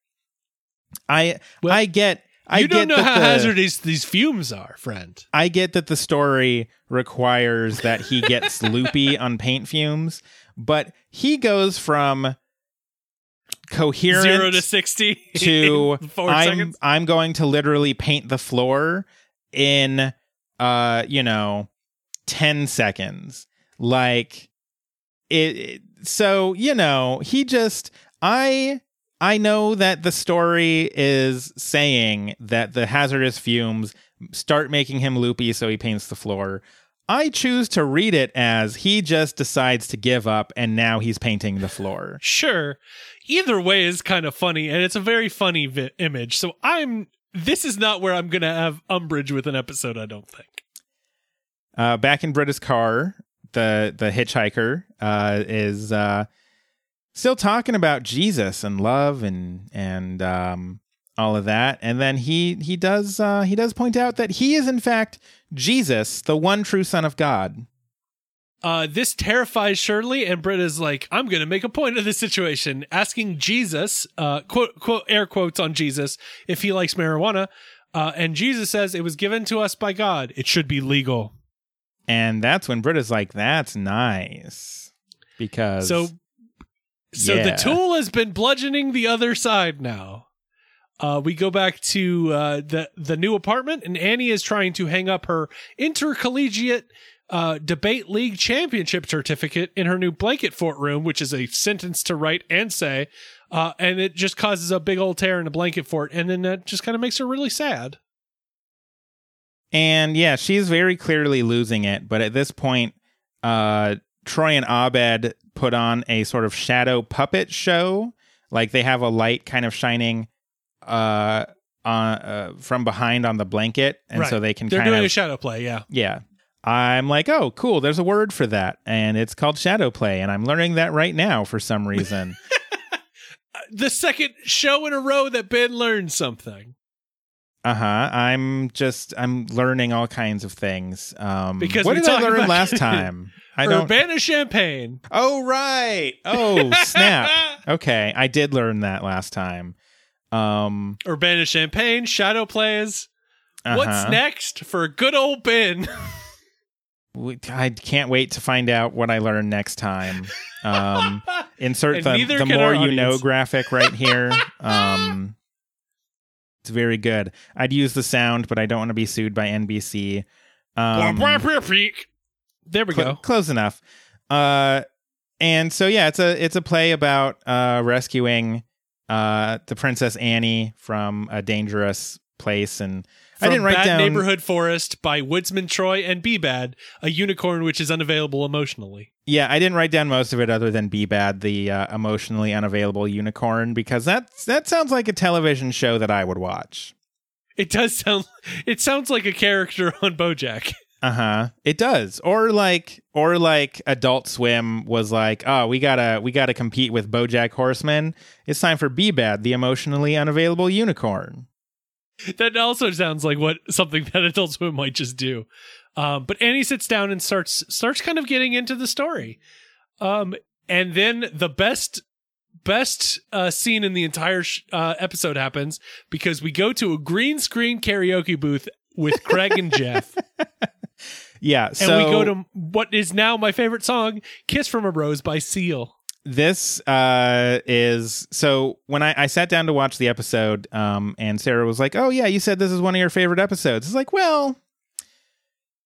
I Well, I get. I you don't know how the- hazardous these fumes are, friend. I get that the story requires that he gets loopy on paint fumes, but he goes from coherent Zero to sixty to four I'm seconds. I'm going to literally paint the floor in uh you know 10 seconds. Like it so you know, he just I I know that the story is saying that the hazardous fumes start making him loopy so he paints the floor. I choose to read it as he just decides to give up and now he's painting the floor. Sure, either way is kind of funny, and it's a very funny vi- image. So I'm. This is not where I'm gonna have umbrage with an episode. I don't think. Uh, back in Britta's car, the the hitchhiker uh, is uh, still talking about Jesus and love and and um, all of that, and then he he does uh, he does point out that he is in fact Jesus, the one true Son of God. Uh, this terrifies Shirley, and Britta's like, "I'm going to make a point of this situation," asking Jesus, uh, quote, quote, air quotes on Jesus, if he likes marijuana. Uh, and Jesus says, "It was given to us by God. It should be legal." And that's when Britta's like, "That's nice," because So, so Yeah. the tool has been bludgeoning the other side now. Uh, we go back to uh, the the new apartment, and Annie is trying to hang up her intercollegiate uh, debate league championship certificate in her new blanket fort room, which is a sentence to write and say, uh, and it just causes a big old tear in the blanket fort, and then that just kind of makes her really sad. And yeah, she's very clearly losing it. But at this point, uh, Troy and Abed put on a sort of shadow puppet show. Like they have a light kind of shining uh, on, uh, from behind on the blanket. And so they can They're kind doing of. a shadow play, yeah. yeah. I'm like, oh, cool. There's a word for that. And it's called shadow play. And I'm learning that right now for some reason. The second show in a row that Ben learned something. Uh huh. I'm just I'm learning all kinds of things. Um, Because what did I learn about- last time? I don't. Urbana Champaign. Oh right. Oh snap. okay, I did learn that last time. Um. Urbana Champaign, Shadow Plays. What's uh-huh. next for a good old Ben? I can't wait to find out what I learn next time. Um, insert the, the more you know graphic right here. Um, it's very good. I'd use the sound, but I don't want to be sued by NBC. Um, there we cl- go. close enough. Uh, and so yeah, it's a it's a play about uh, rescuing uh, the Princess Annie from a dangerous place, and I didn't write Bad down Neighborhood Forest by Woodsman Troy and Be Bad, a unicorn which is unavailable emotionally. Yeah, I didn't write down most of it other than Be Bad, the uh, emotionally unavailable unicorn, because that that sounds like a television show that I would watch. It does sound. It sounds like a character on BoJack. Uh huh. It does, or like, or like Adult Swim was like, oh, we gotta we gotta compete with BoJack Horseman. It's time for Be Bad, the emotionally unavailable unicorn. That also sounds like what something that Adult Swim might just do. Um, but Annie sits down and starts starts kind of getting into the story. Um, and then the best best uh, scene in the entire sh- uh, episode happens because we go to a green screen karaoke booth with Craig and Jeff, Yeah. and So we go to what is now my favorite song, "Kiss from a Rose" by Seal. this uh is so when I, I sat down to watch the episode um and sarah was like oh yeah you said this is one of your favorite episodes it's like well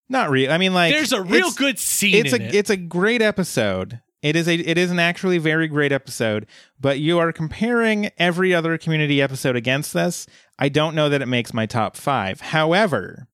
not real i mean like There's a real good scene it's in a it. it's a great episode it is a it is an actually very great episode but you are comparing every other community episode against this i don't know that it makes my top five however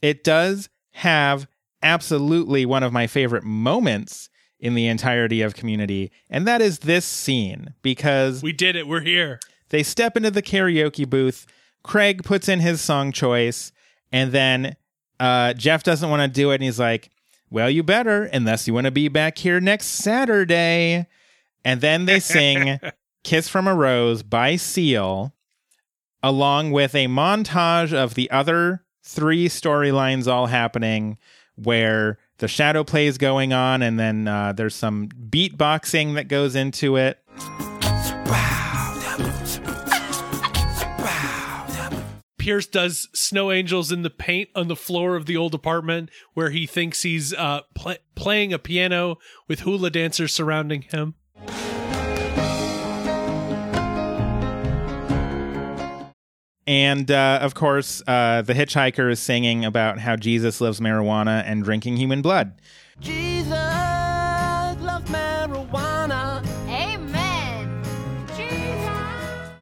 it does have absolutely one of my favorite moments in the entirety of community and that is this scene because we did it. We're here. they step into the karaoke booth. Craig puts in his song choice, and then uh, Jeff doesn't want to do it. And he's like, Well, you better, unless you want to be back here next Saturday. And then they sing Kiss from a Rose by Seal, along with a montage of the other three storylines all happening where the shadow play is going on, and then uh, there's some beatboxing that goes into it. Pierce does snow angels in the paint on the floor of the old apartment where he thinks he's uh, pl- playing a piano with hula dancers surrounding him. And uh, of course, uh, the hitchhiker is singing about how Jesus loves marijuana and drinking human blood. Jesus loves marijuana. Amen. Jesus.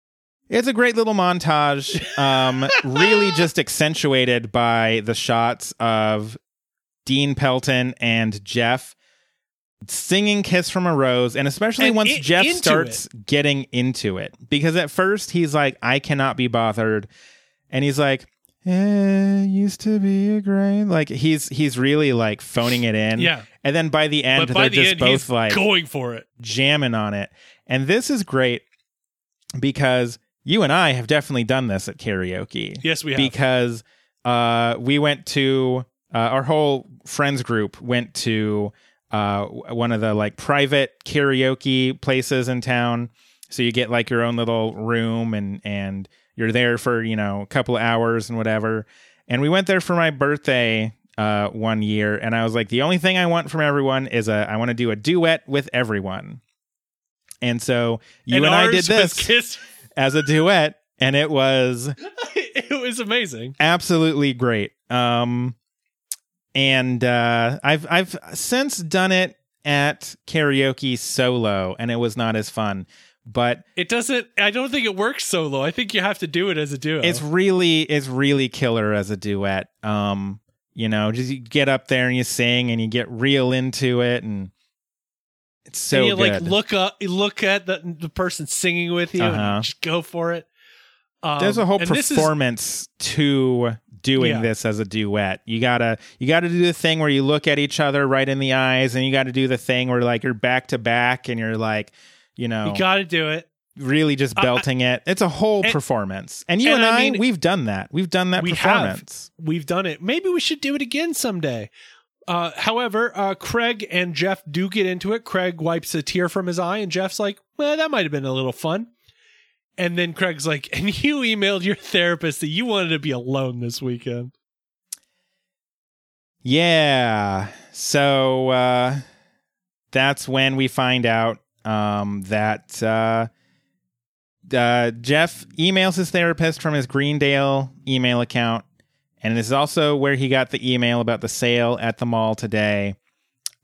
It's a great little montage, um, really just accentuated by the shots of Dean Pelton and Jeff singing Kiss from a Rose, and especially And once i- Jeff starts getting into it. Because at first he's like, I cannot be bothered. And he's like, eh, used to be a grain. Like he's he's really like phoning it in. Yeah. And then by the end, but by they're the just end, both like going for it. jamming on it. And this is great because you and I have definitely done this at karaoke. Yes, we have. Because uh, we went to uh, our whole friends group went to uh, one of the like private karaoke places in town. So you get like your own little room and and you're there for you know a couple of hours and whatever. And we went there for my birthday uh, one year, and I was like, the only thing I want from everyone is a I want to do a duet with everyone. And so you and, I did this Kiss. as a duet, and it was it was amazing. absolutely great. Um, and uh, I've I've since done it at karaoke solo, and it was not as fun. But It doesn't. I don't think it works solo. I think you have to do it as a duo. it's really it's really killer as a duet. Um, you know, just you get up there and you sing, and you get real into it, and it's so and you good. like look up, look at the the person singing with you, Uh-huh. and just go for it. Um, There's a whole and this is- performance to doing Yeah. this as a duet. You gotta you gotta do the thing where you look at each other right in the eyes, and you got to do the thing where like you're back to back, and you're like, you know, you got to do it. really just I- belting it. It's a whole and- performance, and you and, and I I, mean- we've done that. We've done that We have. performance. We've done it. Maybe we should do it again someday. Uh, however, uh, Craig and Jeff do get into it. Craig wipes a tear from his eye, and Jeff's like, "Well, that might have been a little fun." And then Craig's like, "And you emailed your therapist that you wanted to be alone this weekend." Yeah. so uh, that's when we find out um, that uh, uh, Jeff emails his therapist from his Greendale email account. And this is also where he got the email about the sale at the mall today.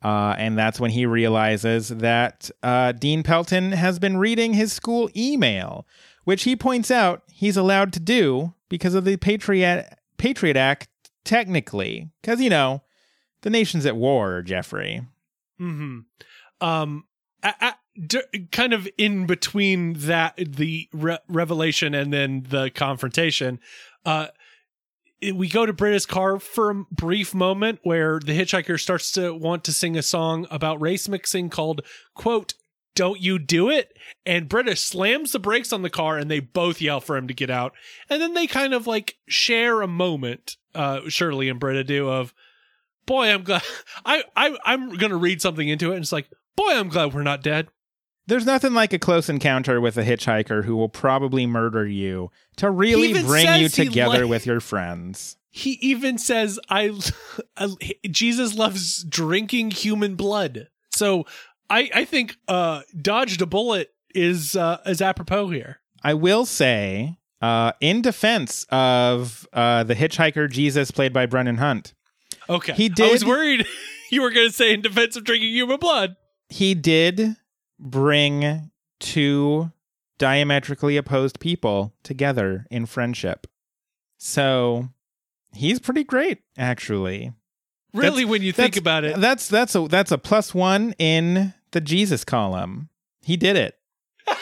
Uh, and that's when he realizes that uh, Dean Pelton has been reading his school email, which he points out he's allowed to do because of the Patriot Patriot Act, technically, because you know the nation's at war. Jeffrey, hmm Um, a- a- d- kind of in between that the re- revelation and then the confrontation, uh, we go to Britta's car for a brief moment where the hitchhiker starts to want to sing a song about race mixing called "quote." Don't you do it? And Britta slams the brakes on the car and they both yell for him to get out. And then they kind of like share a moment, uh, Shirley and Britta do of, boy, I'm glad I, I I'm gonna read something into it and it's like, boy, I'm glad we're not dead. There's nothing like a close encounter with a hitchhiker who will probably murder you to really bring you together li- with your friends. He even says, I, Jesus loves drinking human blood. So I I think uh dodged a bullet is uh is apropos here. I will say, uh, in defense of uh, the hitchhiker Jesus, played by Brendan Hunt, Okay. He did. I was worried you were gonna say in defense of drinking human blood. he did bring two diametrically opposed people together in friendship. So he's pretty great, actually. Really, when you think about it. that's that's a that's a plus one in the Jesus column. He did it.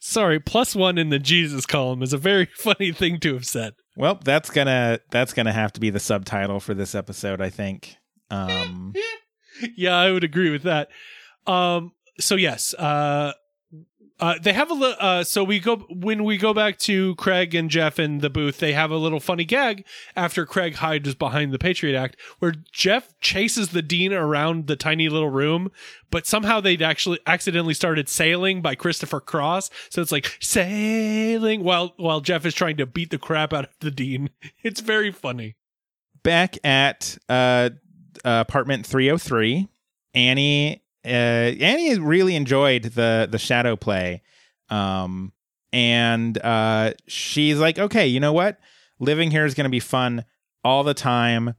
Sorry, plus one in the Jesus column is a very funny thing to have said. Well, that's gonna that's gonna have to be the subtitle for this episode, I think. Um, yeah, I would agree with that. Um, so yes, uh, uh, they have a little. Uh, so we go when we go back to Craig and Jeff in the booth. They have a little funny gag after Craig hides behind the Patriot Act, where Jeff chases the dean around the tiny little room, but somehow they'd actually accidentally started sailing by Christopher Cross. So it's like sailing while while Jeff is trying to beat the crap out of the dean. It's very funny. back at uh, apartment 303 annie uh, annie really enjoyed the the shadow play. Um and uh she's like okay you know what? Living here is going to be fun all the time.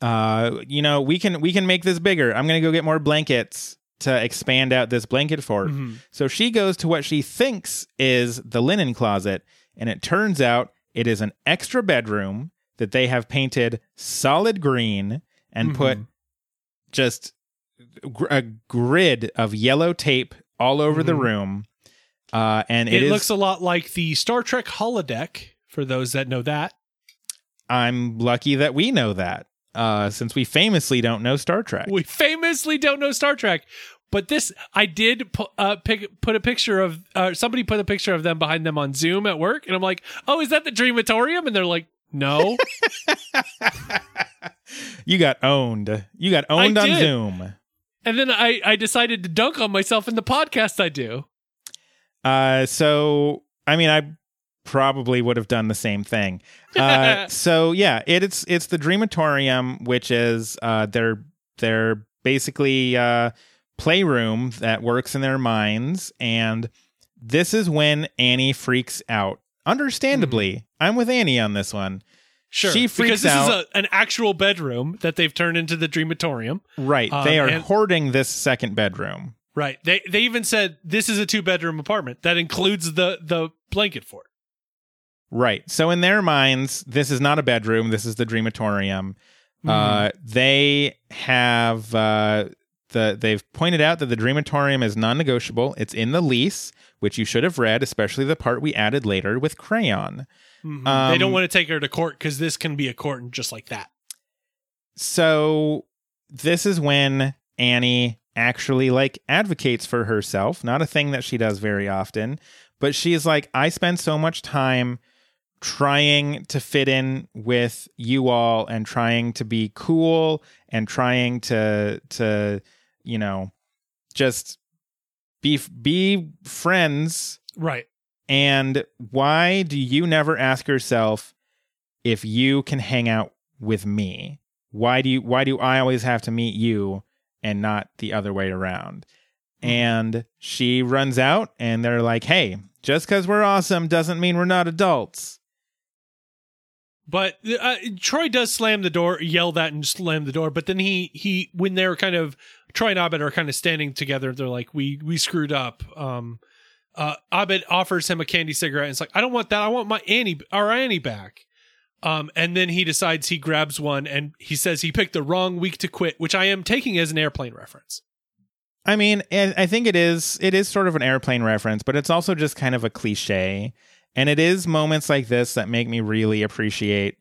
Uh you know we can we can make this bigger. I'm going to go get more blankets to expand out this blanket fort. Mhm. so she goes to what she thinks is the linen closet, and it turns out it is an extra bedroom that they have painted solid green and put Mhm. just a grid of yellow tape all over the Mhm. room. Uh, and It, it is. looks a lot like the Star Trek holodeck. For those that know that, I'm lucky that we know that, uh, since we famously don't know Star Trek. we famously don't know Star Trek. But this, I did pu- uh, pick, put a picture of uh, somebody put a picture of them behind them on Zoom at work, and I'm like, "Oh, is that the Dreamatorium?" And they're like, "No." you got owned. You got owned on did. Zoom. and then I, I decided to dunk on myself in the podcast I do. Uh, so I mean, I probably would have done the same thing. Uh, so yeah, it, it's it's the Dreamatorium, which is uh, their their basically uh, playroom that works in their minds, and this is when Annie freaks out. Understandably, I'm with Annie on this one. Sure, She freaks because this out. is a, an actual bedroom that they've turned into the Dreamatorium. Right, Um, they are and- hoarding this second bedroom. Right. They they even said this is a two bedroom apartment that includes the the blanket fort. Right. So in their minds, this is not a bedroom. This is the Dreamatorium. Uh, they have uh, the they've pointed out that the Dreamatorium is non-negotiable. It's in the lease, which you should have read, especially the part we added later with crayon. Mhm. Um, they don't want to take her to court because this can be a court and just like that. So this is when Annie actually like advocates for herself, not a thing that she does very often, but she is like I spend so much time trying to fit in with you all and trying to be cool and trying to to you know just be be friends Right. And why do you never ask yourself if you can hang out with me? Why do you why do I always have to meet you and not the other way around? And she runs out and they're like, "Hey, just cuz we're awesome doesn't mean we're not adults." But uh, Troy does slam the door, yell that, and slam the door. But then he he when they're kind of Troy and Abed are kind of standing together, they're like, "We we screwed up." Um, uh, Abed offers him a candy cigarette, and it's like, "I don't want that. I want my Annie our Annie back." Um, and then he decides he grabs one, and he says he picked the wrong week to quit, which I am taking as an airplane reference. I mean, I think it is it is sort of an airplane reference, but it's also just kind of a cliche. And it is moments like this that make me really appreciate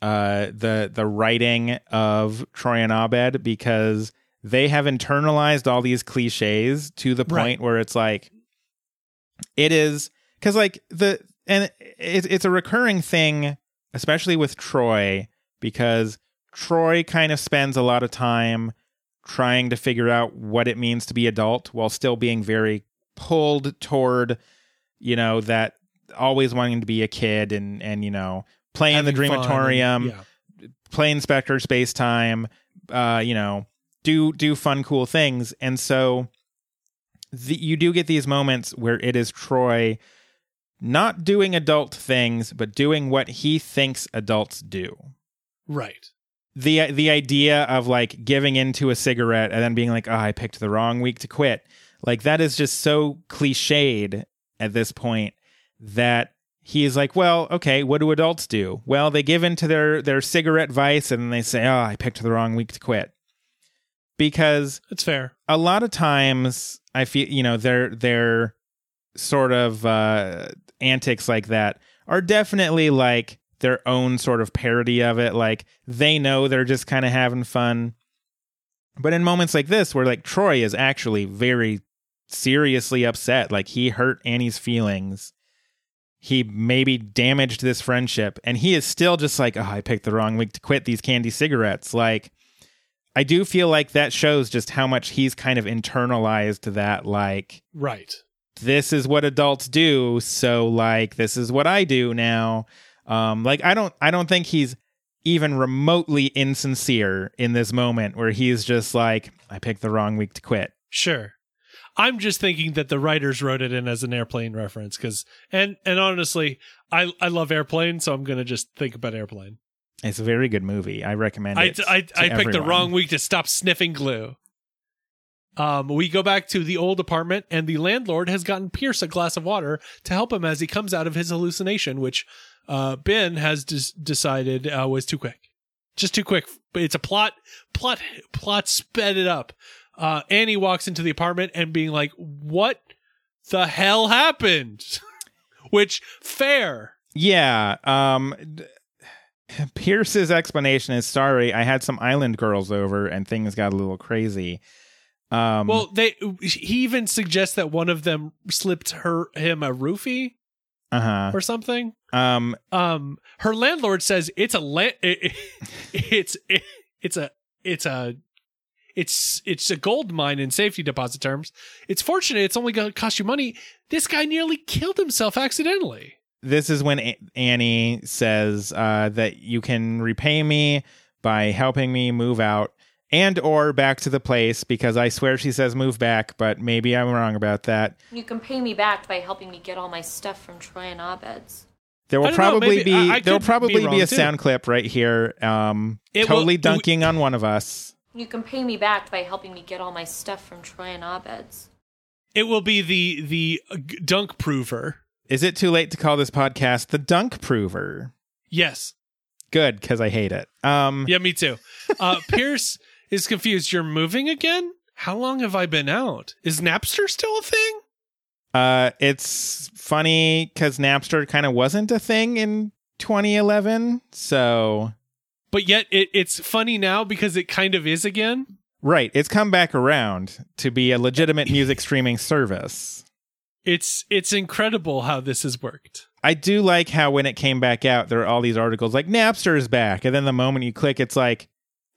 uh, the the writing of Troy and Abed because they have internalized all these cliches to the point Right. where it's like it is because like the and it, it's a recurring thing, especially with Troy because Troy kind of spends a lot of time trying to figure out what it means to be adult while still being very pulled toward you know that always wanting to be a kid and and you know playing the Having fun and- dreamatorium yeah. play inspector space time uh you know do do fun cool things and so the, you do get these moments where it is troy not doing adult things but doing what he thinks adults do right. the the idea of like giving into a cigarette and then being like, "Oh, I picked the wrong week to quit." Like that is just so cliched at this point that he is like, "Well, okay, what do adults do?" Well, they give into their their cigarette vice and they say, "Oh, I picked the wrong week to quit." Because It's fair. a lot of times I feel you know their their sort of uh antics like that are definitely like their own sort of parody of it. Like they know they're just kind of having fun. But in moments like this where like Troy is actually very seriously upset like he hurt Annie's feelings. He maybe damaged this friendship and he is still just like oh I picked the wrong week to quit these candy cigarettes. Like I do feel like that shows just how much he's kind of internalized that like Right. this is what adults do so like this is what I do now um like I don't I don't think he's even remotely insincere in this moment where he's just like I picked the wrong week to quit Sure. I'm just thinking that the writers wrote it in as an airplane reference because, and and honestly, I I love airplane, so I'm gonna just think about airplane. It's a very good movie I recommend I it I, I picked the wrong week to stop sniffing glue. Um, we go back to the old apartment, and the landlord has gotten Pierce a glass of water to help him as he comes out of his hallucination, which uh, Ben has des- decided uh, was too quick, just too quick. But it's a plot, plot, plot sped it up. Uh, Annie walks into the apartment and being like, "What the hell happened?" which fair. Yeah. Um Pierce's explanation is sorry, I had some island girls over and things got a little crazy. Um Well, they he even suggests that one of them slipped her him a roofie uh-huh. or something. Um Um, her landlord says it's a la- it, it's it, it's a it's a it's it's a gold mine in safety deposit terms. It's fortunate it's only going to cost you money. This guy nearly killed himself accidentally. This is when A- Annie says uh that you can repay me by helping me move out and or back to the place because I swear she says move back, but maybe I'm wrong about that. You can pay me back by helping me get all my stuff from Troy and Abed's. There will I don't know, probably maybe- be I- I there'll could be probably be, a too. sound clip right here um It will- totally it- dunking on one of us. You can pay me back by helping me get all my stuff from Troy and Abed's. It will be the the uh, dunk prover. Is it too late to call this podcast the Dunk Prover? Yes. Good, because I hate it. Um, Yeah, me too. Uh, Pierce is confused. You're moving again? How long have I been out? Is Napster still a thing? uh, it's funny because Napster kind of wasn't a thing in 2011. So, But yet it, it's funny now because it kind of is again. right, it's come back around to be a legitimate music streaming service. It's it's incredible how this has worked. I do like how when it came back out, there are all these articles like Napster is back, and then the moment you click, it's like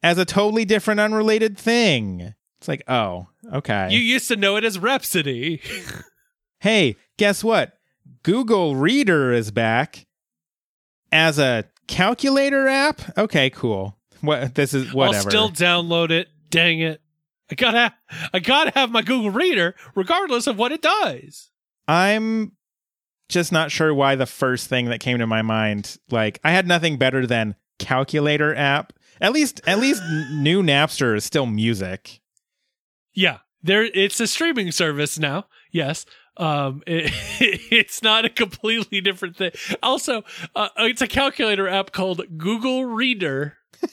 as a totally different, unrelated thing. It's like, oh, okay. You used to know it as Rhapsody. hey, guess what? Google Reader is back as a calculator app. Okay, cool. What this is whatever. I'll still download it. Dang it. I gotta I gotta have my Google Reader regardless of what it does. I'm just not sure why the first thing that came to my mind, like I had nothing better than calculator app. At least at least new Napster is still music. Yeah. There it's a streaming service now. Yes. Um it, it's not a completely different thing. Also, uh, it's a calculator app called Google Reader.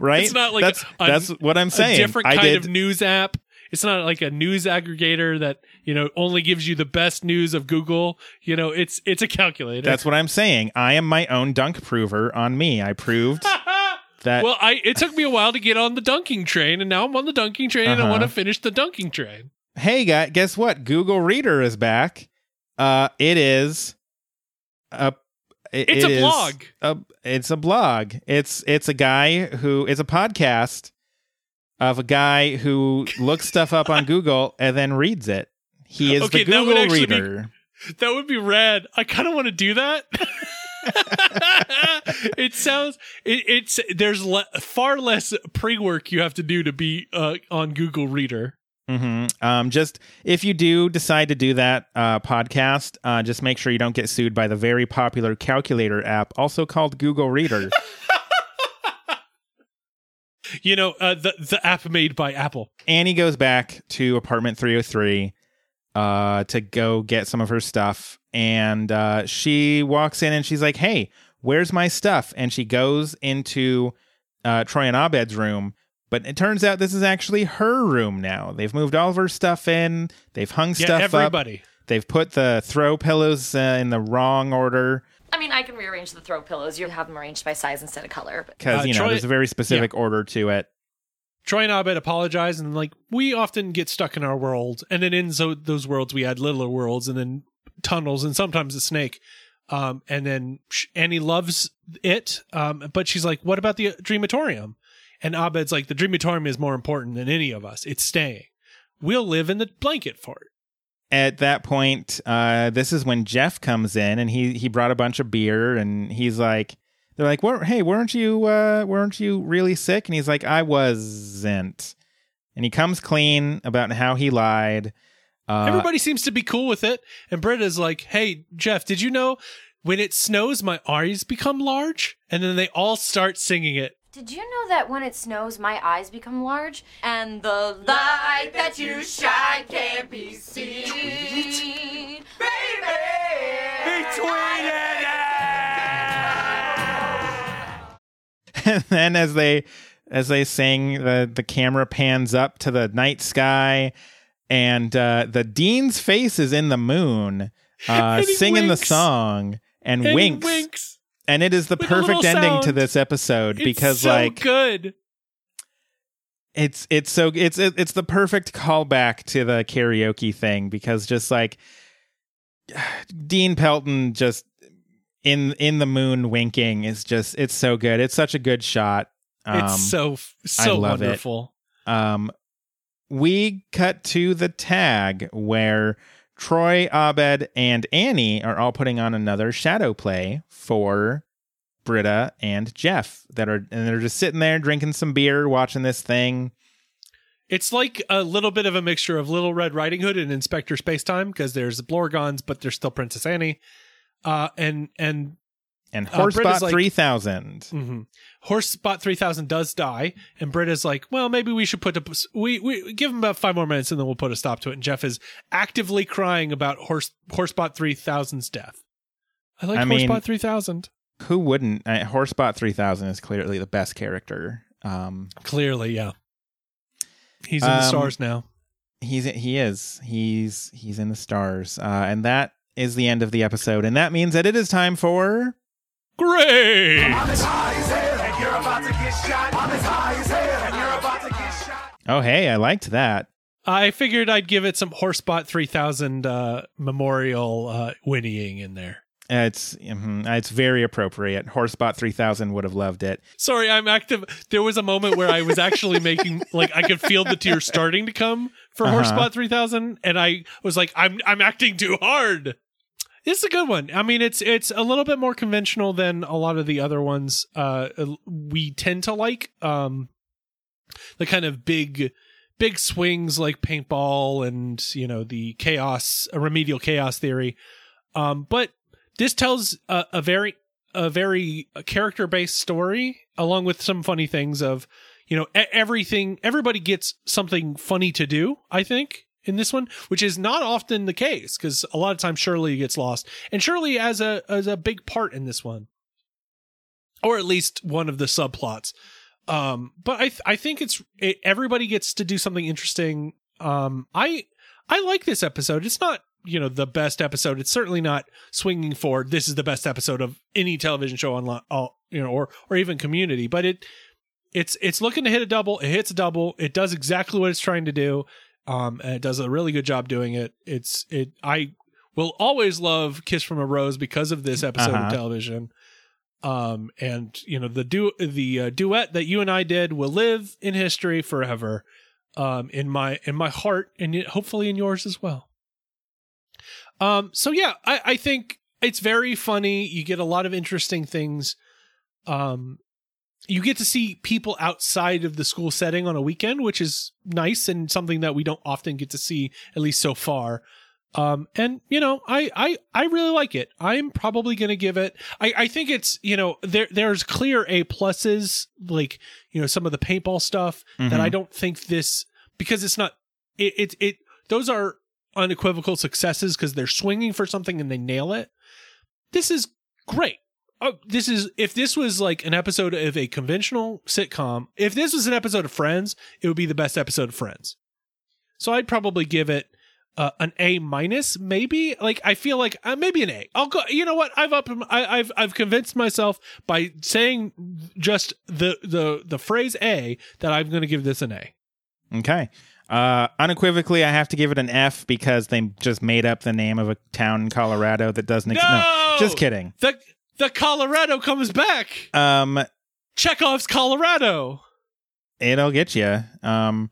Right? It's not like that's a- that's what I'm saying. a different kind of news app. It's not like a news aggregator that you know only gives you the best news of Google. You know, it's it's a calculator. That's what I'm saying. I am my own dunk prover on me. I proved that well, I it took me a while to get on the dunking train, and now I'm on the dunking train, and I Uh-huh. want to finish the dunking train. hey guy guess what google reader is back uh it is a it- It's it a is blog. a, it's a blog it's it's a guy who it's a podcast of a guy who looks stuff up on google and then reads it he is Okay, the that would google actually be- reader That would be rad. I kind of want to do that. it sounds it, it's there's le- far less pre work you have to do to be uh, on Google Reader. hmm Um, just if you do decide to do that uh, podcast, uh, just make sure you don't get sued by the very popular calculator app, also called Google Reader. You know, uh, the the app made by Apple. Annie goes back to apartment 303 uh, to go get some of her stuff. And uh, she walks in and she's like, Hey, where's my stuff? And she goes into uh, Troy and Abed's room. But it turns out this is actually her room now. They've moved all of her stuff in. They've hung Yeah, stuff up. everybody. They've put the throw pillows uh, in the wrong order I mean, I can rearrange the throw pillows. You have them arranged by size instead of color. But because Uh, you know Troy- there's a very specific order to it. Troy and Abed apologize, and like we often get stuck in our world, and then in so those worlds we add littler worlds, and then tunnels, and sometimes a snake. Um, and then sh- Annie loves it, um, but she's like, "What about the Dreamatorium?" And Abed's like, "The Dreamatorium is more important than any of us. It's staying. We'll live in the blanket fort." At that point, uh, this is when Jeff comes in and he he brought a bunch of beer and he's like, they're like, "Were- "Hey, weren't you uh, weren't you really sick?" And he's like, "I wasn't." And he comes clean about how he lied. Uh, Everybody seems to be cool with it, and Britta's like, "Hey, Jeff, did you know when it snows, my eyes become large?" And then they all start singing it. Did you know that when it snows, my eyes become large? And the light that you shine can't be seen. Baby! Between And then as they as they sing the the camera pans up to the night sky and uh the dean's face is in the moon uh And he singing the song and, And winks. winks. And it is the with perfect ending to this episode It's because so like good. it's it's so it's it's the perfect callback to the karaoke thing because just like Dean Pelton just in in the moon winking is just it's so good. It's such a good shot. Um, it's so so love it. wonderful. um we cut to the tag where Troy, Abed, and Annie are all putting on another shadow play for Britta and Jeff that are and they're just sitting there drinking some beer, watching this thing. It's like a little bit of a mixture of Little Red Riding Hood and Inspector Spacetime because there's Blorgons, but there's still Princess Annie. Uh, and and And Uh, Horsebot like- 3000. mhm. Horsebot three thousand does die, and Britta's like, well, maybe we should put a, we we give him about five more minutes, and then we'll put a stop to it. And Jeff is actively crying about Horse Horsebot three thousand's death. I like I mean- Horsebot three thousand. Who wouldn't? Uh, Horsebot 3000 is clearly the best character. Um Clearly, yeah. He's in the Um, stars now. he's he is. He's he's in the stars. Uh and that is the end of the episode and that means that it is time for Great. Oh, hey, I liked that. I figured I'd give it some Horsebot 3000 uh, memorial uh, whinnying in there. It's mhm, it's very appropriate. Horsebot 3000 would have loved it. Sorry, I'm active. There was a moment where I was actually making like I could feel the tears starting to come for Uh-huh. Horsebot 3000, and I was like, I'm I'm acting too hard. This is a good one. I mean, it's it's a little bit more conventional than a lot of the other ones uh we tend to like. Um the kind of big big swings like paintball and, you know, the chaos remedial chaos theory. Um but this tells a, a very a very character based story along with some funny things of you know everything everybody gets something funny to do i think in this one which is not often the case because a lot of times shirley gets lost. And shirley has a as a big part in this one. Or at least one of the subplots. Um but i th- i think it's it, everybody gets to do something interesting. Um i i like this episode. It's not you know the best episode. It's certainly not swinging for this is the best episode of any television show on all you know or or even community. But it it's it's looking to hit a double. It hits a double. It does exactly what it's trying to do um and it does a really good job doing it. It's it i will always love kiss from a rose because of this episode Uh-huh. of television. Um and you know the du- the uh, duet that you and i did will live in history forever um in my in my heart and hopefully in yours as well. Um so yeah i i think it's very funny. You get a lot of interesting things. Um you get to see people outside of the school setting on a weekend which is nice and something that we don't often get to see at least so far. Um and you know i i i really like it. I'm probably gonna give it i i think it's you know there there's clear a pluses like you know some of the paintball stuff that Mhm. i don't think this because it's not it it, it those are unequivocal successes because they're swinging for something and they nail it. This is great oh, this is if this was like an episode of a conventional sitcom if this was an episode of friends it would be the best episode of friends so i'd probably give it uh, an A minus, maybe. Like I feel like uh, maybe an A. I'll go. You know what? I've up. I, I've I've convinced myself by saying just the the the phrase A that I'm going to give this an A. Okay. Uh, unequivocally, I have to give it an F because they just made up the name of a town in Colorado that doesn't exist. No! just kidding. The the Colorado comes back. Um, Chekhov's Colorado. it'll get you. Um,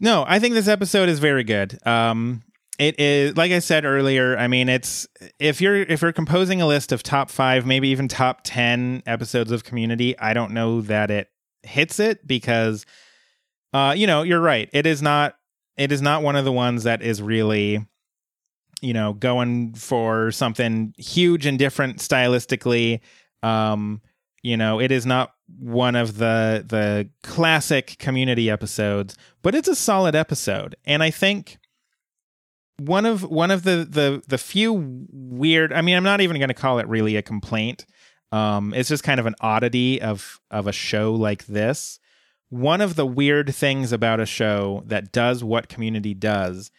no, I think this episode is very good. Um, it is like I said earlier. I mean, it's if you're if you're composing a list of top five, maybe even top ten episodes of Community, I don't know that it hits it because, uh, you know, you're right. It is not. It is not one of the ones that is really, you know, going for something huge and different stylistically. Um, you know, it is not one of the the classic community episodes, but it's a solid episode. And I think one of one of the the the few weird I mean, I'm not even going to call it really a complaint. Um it's just kind of an oddity of of a show like this. One of the weird things about a show that does what community does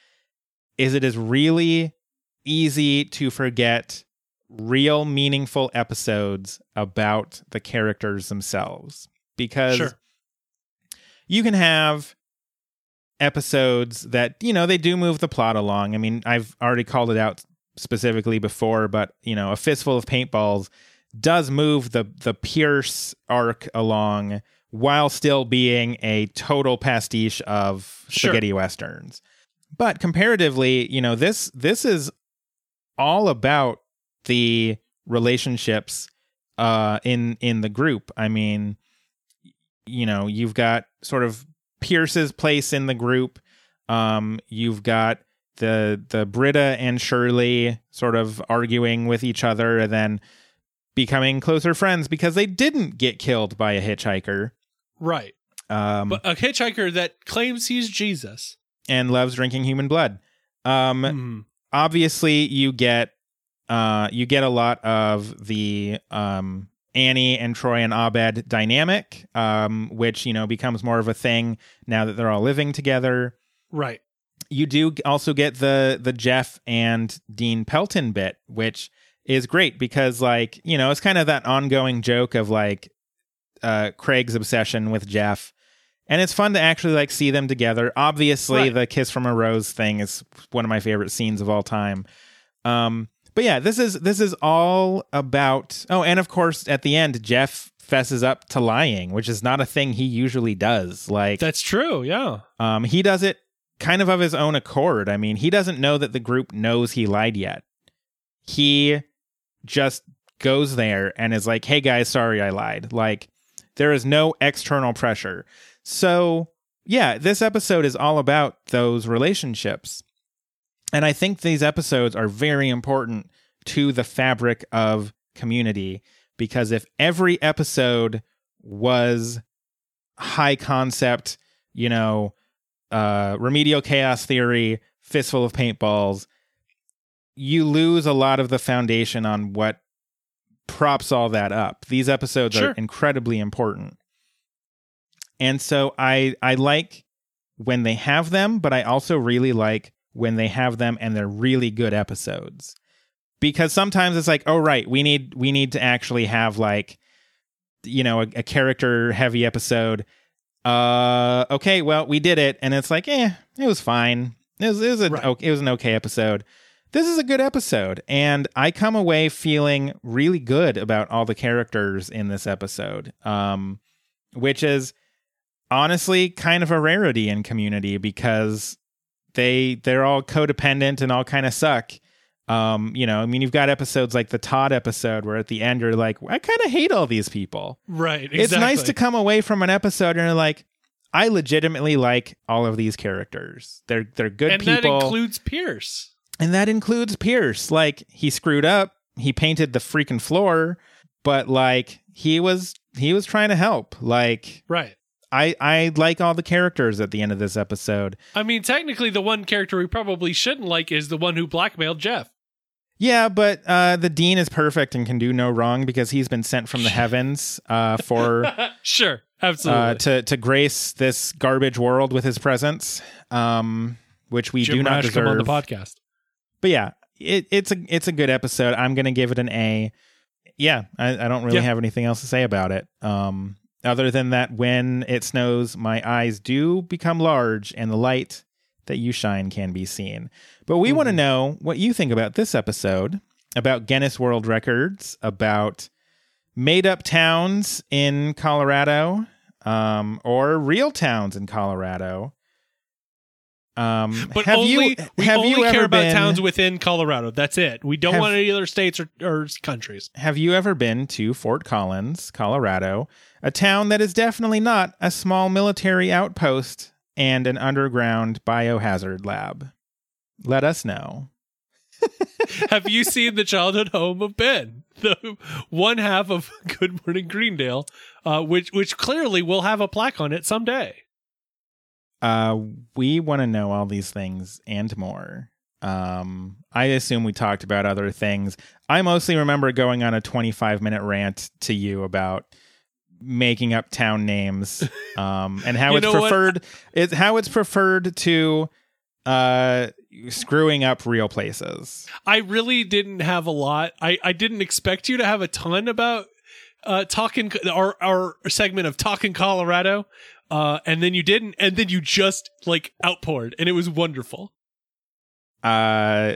is it is really easy to forget real meaningful episodes about the characters themselves because Sure. you can have episodes that you know they do move the plot along i mean i've already called it out specifically before but you know a fistful of paintballs does move the the pierce arc along while still being a total pastiche of Sure. spaghetti westerns but comparatively you know this this is all about the relationships uh in in the group i mean you know you've got sort of pierce's place in the group um you've got the the britta and shirley sort of arguing with each other and then becoming closer friends because they didn't get killed by a hitchhiker Right. um But a hitchhiker that claims he's Jesus. And loves drinking human blood um Hmm. obviously you get uh you get a lot of the um Annie and Troy and Abed dynamic um which you know becomes more of a thing now that they're all living together Right. you do also get the the Jeff and Dean Pelton bit which is great because like you know it's kind of that ongoing joke of like uh Craig's obsession with Jeff and it's fun to actually like see them together obviously Right. the kiss from a rose thing is one of my favorite scenes of all time um but yeah this is this is all about oh and of course at the end Jeff fesses up to lying which is not a thing he usually does like That's true. Yeah. um, he does it kind of of his own accord. I mean, he doesn't know that the group knows he lied yet. he just goes there and is like, "Hey guys, sorry I lied." Like there is no external pressure. So, yeah, this episode is all about those relationships. And I think these episodes are very important to the fabric of community because if every episode was high concept, you know, uh, remedial chaos theory, fistful of paintballs, you lose a lot of the foundation on what props all that up. These episodes Sure. are incredibly important. And so I I like when they have them, but I also really like when they have them and they're really good episodes. Because sometimes it's like, oh right, we need we need to actually have like you know, a, a character heavy episode. Uh okay, well, we did it and it's like, eh, it was fine. It was it was a Right. okay, it was an okay episode. This is a good episode and I come away feeling really good about all the characters in this episode. Um which is honestly kind of a rarity in community because they they're all codependent and all kind of suck. Um, you know, I mean, you've got episodes like the Todd episode where at the end you're like, I kind of hate all these people. Right. Exactly. It's nice to come away from an episode and you're like, I legitimately like all of these characters. They're they're good and people, that includes Pierce. and that includes Pierce. Like he screwed up, he painted the freaking floor, but like he was he was trying to help. Like Right. I I like all the characters at the end of this episode. I mean, technically, the one character we probably shouldn't like is the one who blackmailed Jeff. Yeah, but uh, the dean is perfect and can do no wrong because he's been sent from the heavens uh, for Sure. Absolutely. uh, to to grace this garbage world with his presence, um, which we Jim do not Rash deserve. on the podcast. But yeah, it, it's a it's a good episode. I'm gonna give it an A. Yeah, I, I don't really Yeah. have anything else to say about it. Um, other than that, when it snows, my eyes do become large, and the light that you shine can be seen. But we want to know what you think about this episode, about Guinness World Records, about made up towns in Colorado, um, or real towns in Colorado. Um, But have only you we have only you ever care about been, towns within Colorado. That's it. We don't Have- want any other states or, or countries. Have you ever been to Fort Collins, Colorado, a town that is definitely not a small military outpost and an underground biohazard lab? Let us know. Have you seen the childhood home of Ben, the one half of Good Morning Greendale, uh, which which clearly will have a plaque on it someday? Uh, we want to know all these things and more. Um, I assume we talked about other things. I mostly remember going on a 25 minute rant to you about making up town names um, and how it's preferred it's how it's preferred to uh screwing up real places I really didn't have a lot. I, I didn't expect you to have a ton about uh, talking our our segment of talking Colorado, uh, and then you didn't, and then you just like outpoured, and it was wonderful. uh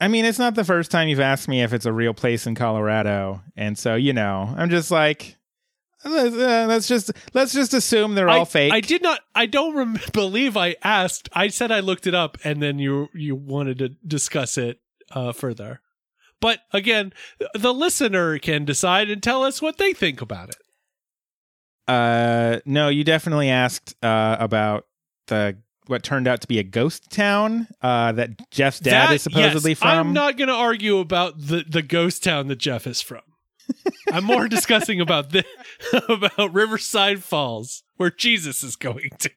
i mean it's not the first time you've asked me if it's a real place in colorado and so you know i'm just like let's, uh, let's just let's just assume they're all fake I did not. I don't rem- believe I asked. I said I looked it up, and then you you wanted to discuss it uh, further. But again, the listener can decide and tell us what they think about it. Uh, no, you definitely asked uh, about the what turned out to be a ghost town uh, that Jeff's dad That- is supposedly yes, from. I'm not going to argue about the the ghost town that Jeff is from. I'm more discussing about the about Riverside Falls, where Jesus is going to.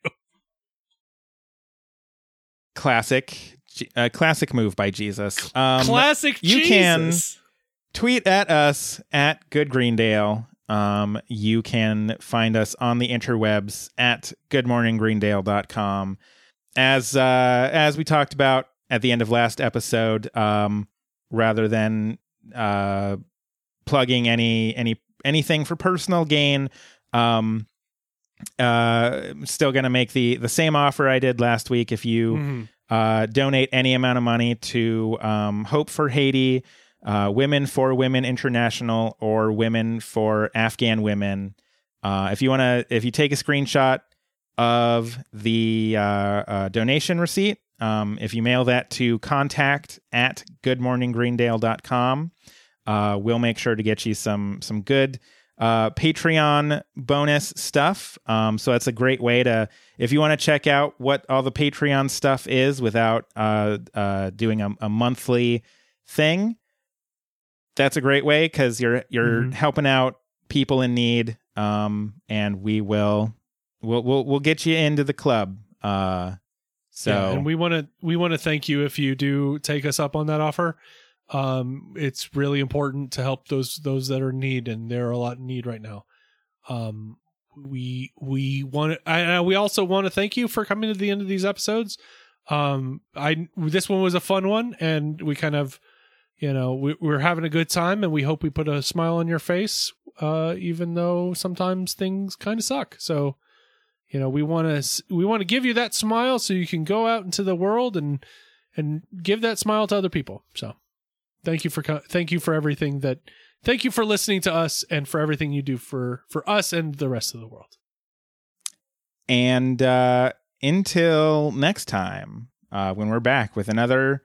classic, uh, classic move by Jesus. Um, Classic you Jesus. can- tweet at us at Good Greendale. Um, you can find us on the interwebs at goodmorninggreendale.com. As uh, as we talked about at the end of last episode, um, rather than uh, plugging any any anything for personal gain, um, uh, I'm still gonna make the the same offer I did last week. If you Mhm. uh, donate any amount of money to um, Hope for Haiti, uh, Women for Women International, or Women for Afghan Women. Uh, if you want to, if you take a screenshot of the uh, uh, donation receipt, Um, if you mail that to contact at goodmorninggreendale.com, uh, we'll make sure to get you some some good uh, Patreon bonus stuff. Um, so that's a great way to, if you want to check out what all the Patreon stuff is without uh, uh, doing a, a monthly thing, that's a great way because you're you're Mhm. helping out people in need. Um, and we will we'll we'll we'll get you into the club. Uh, so Yeah, and we want to we want to thank you if you do take us up on that offer. Um, it's really important to help those those that are in need, and there are a lot in need right now. Um, we we want I- we also want to thank you for coming to the end of these episodes. Um, I this one was a fun one, and we kind of, you know, we, we're having a good time, and we hope we put a smile on your face, uh, even though sometimes things kind of suck. So, you know we want to we want to give you that smile so you can go out into the world and and give that smile to other people so thank you for thank you for everything that thank you for listening to us and for everything you do for for us and the rest of the world And uh, until next time, uh, when we're back with another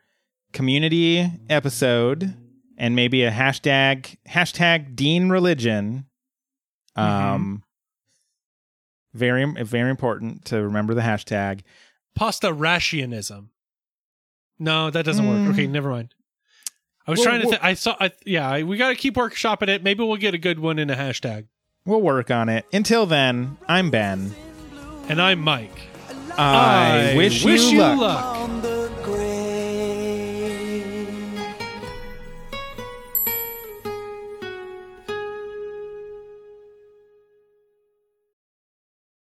community episode and maybe a hashtag hashtag Dean Religion. Um, very very important to remember the hashtag. pasta rationism no that doesn't Mm. work okay never mind i was Well, trying to well- i saw I, yeah I, we got to keep workshopping it maybe we'll get a good one in a hashtag We'll work on it. Until then, I'm Ben. and i'm mike I, wish, you luck. On the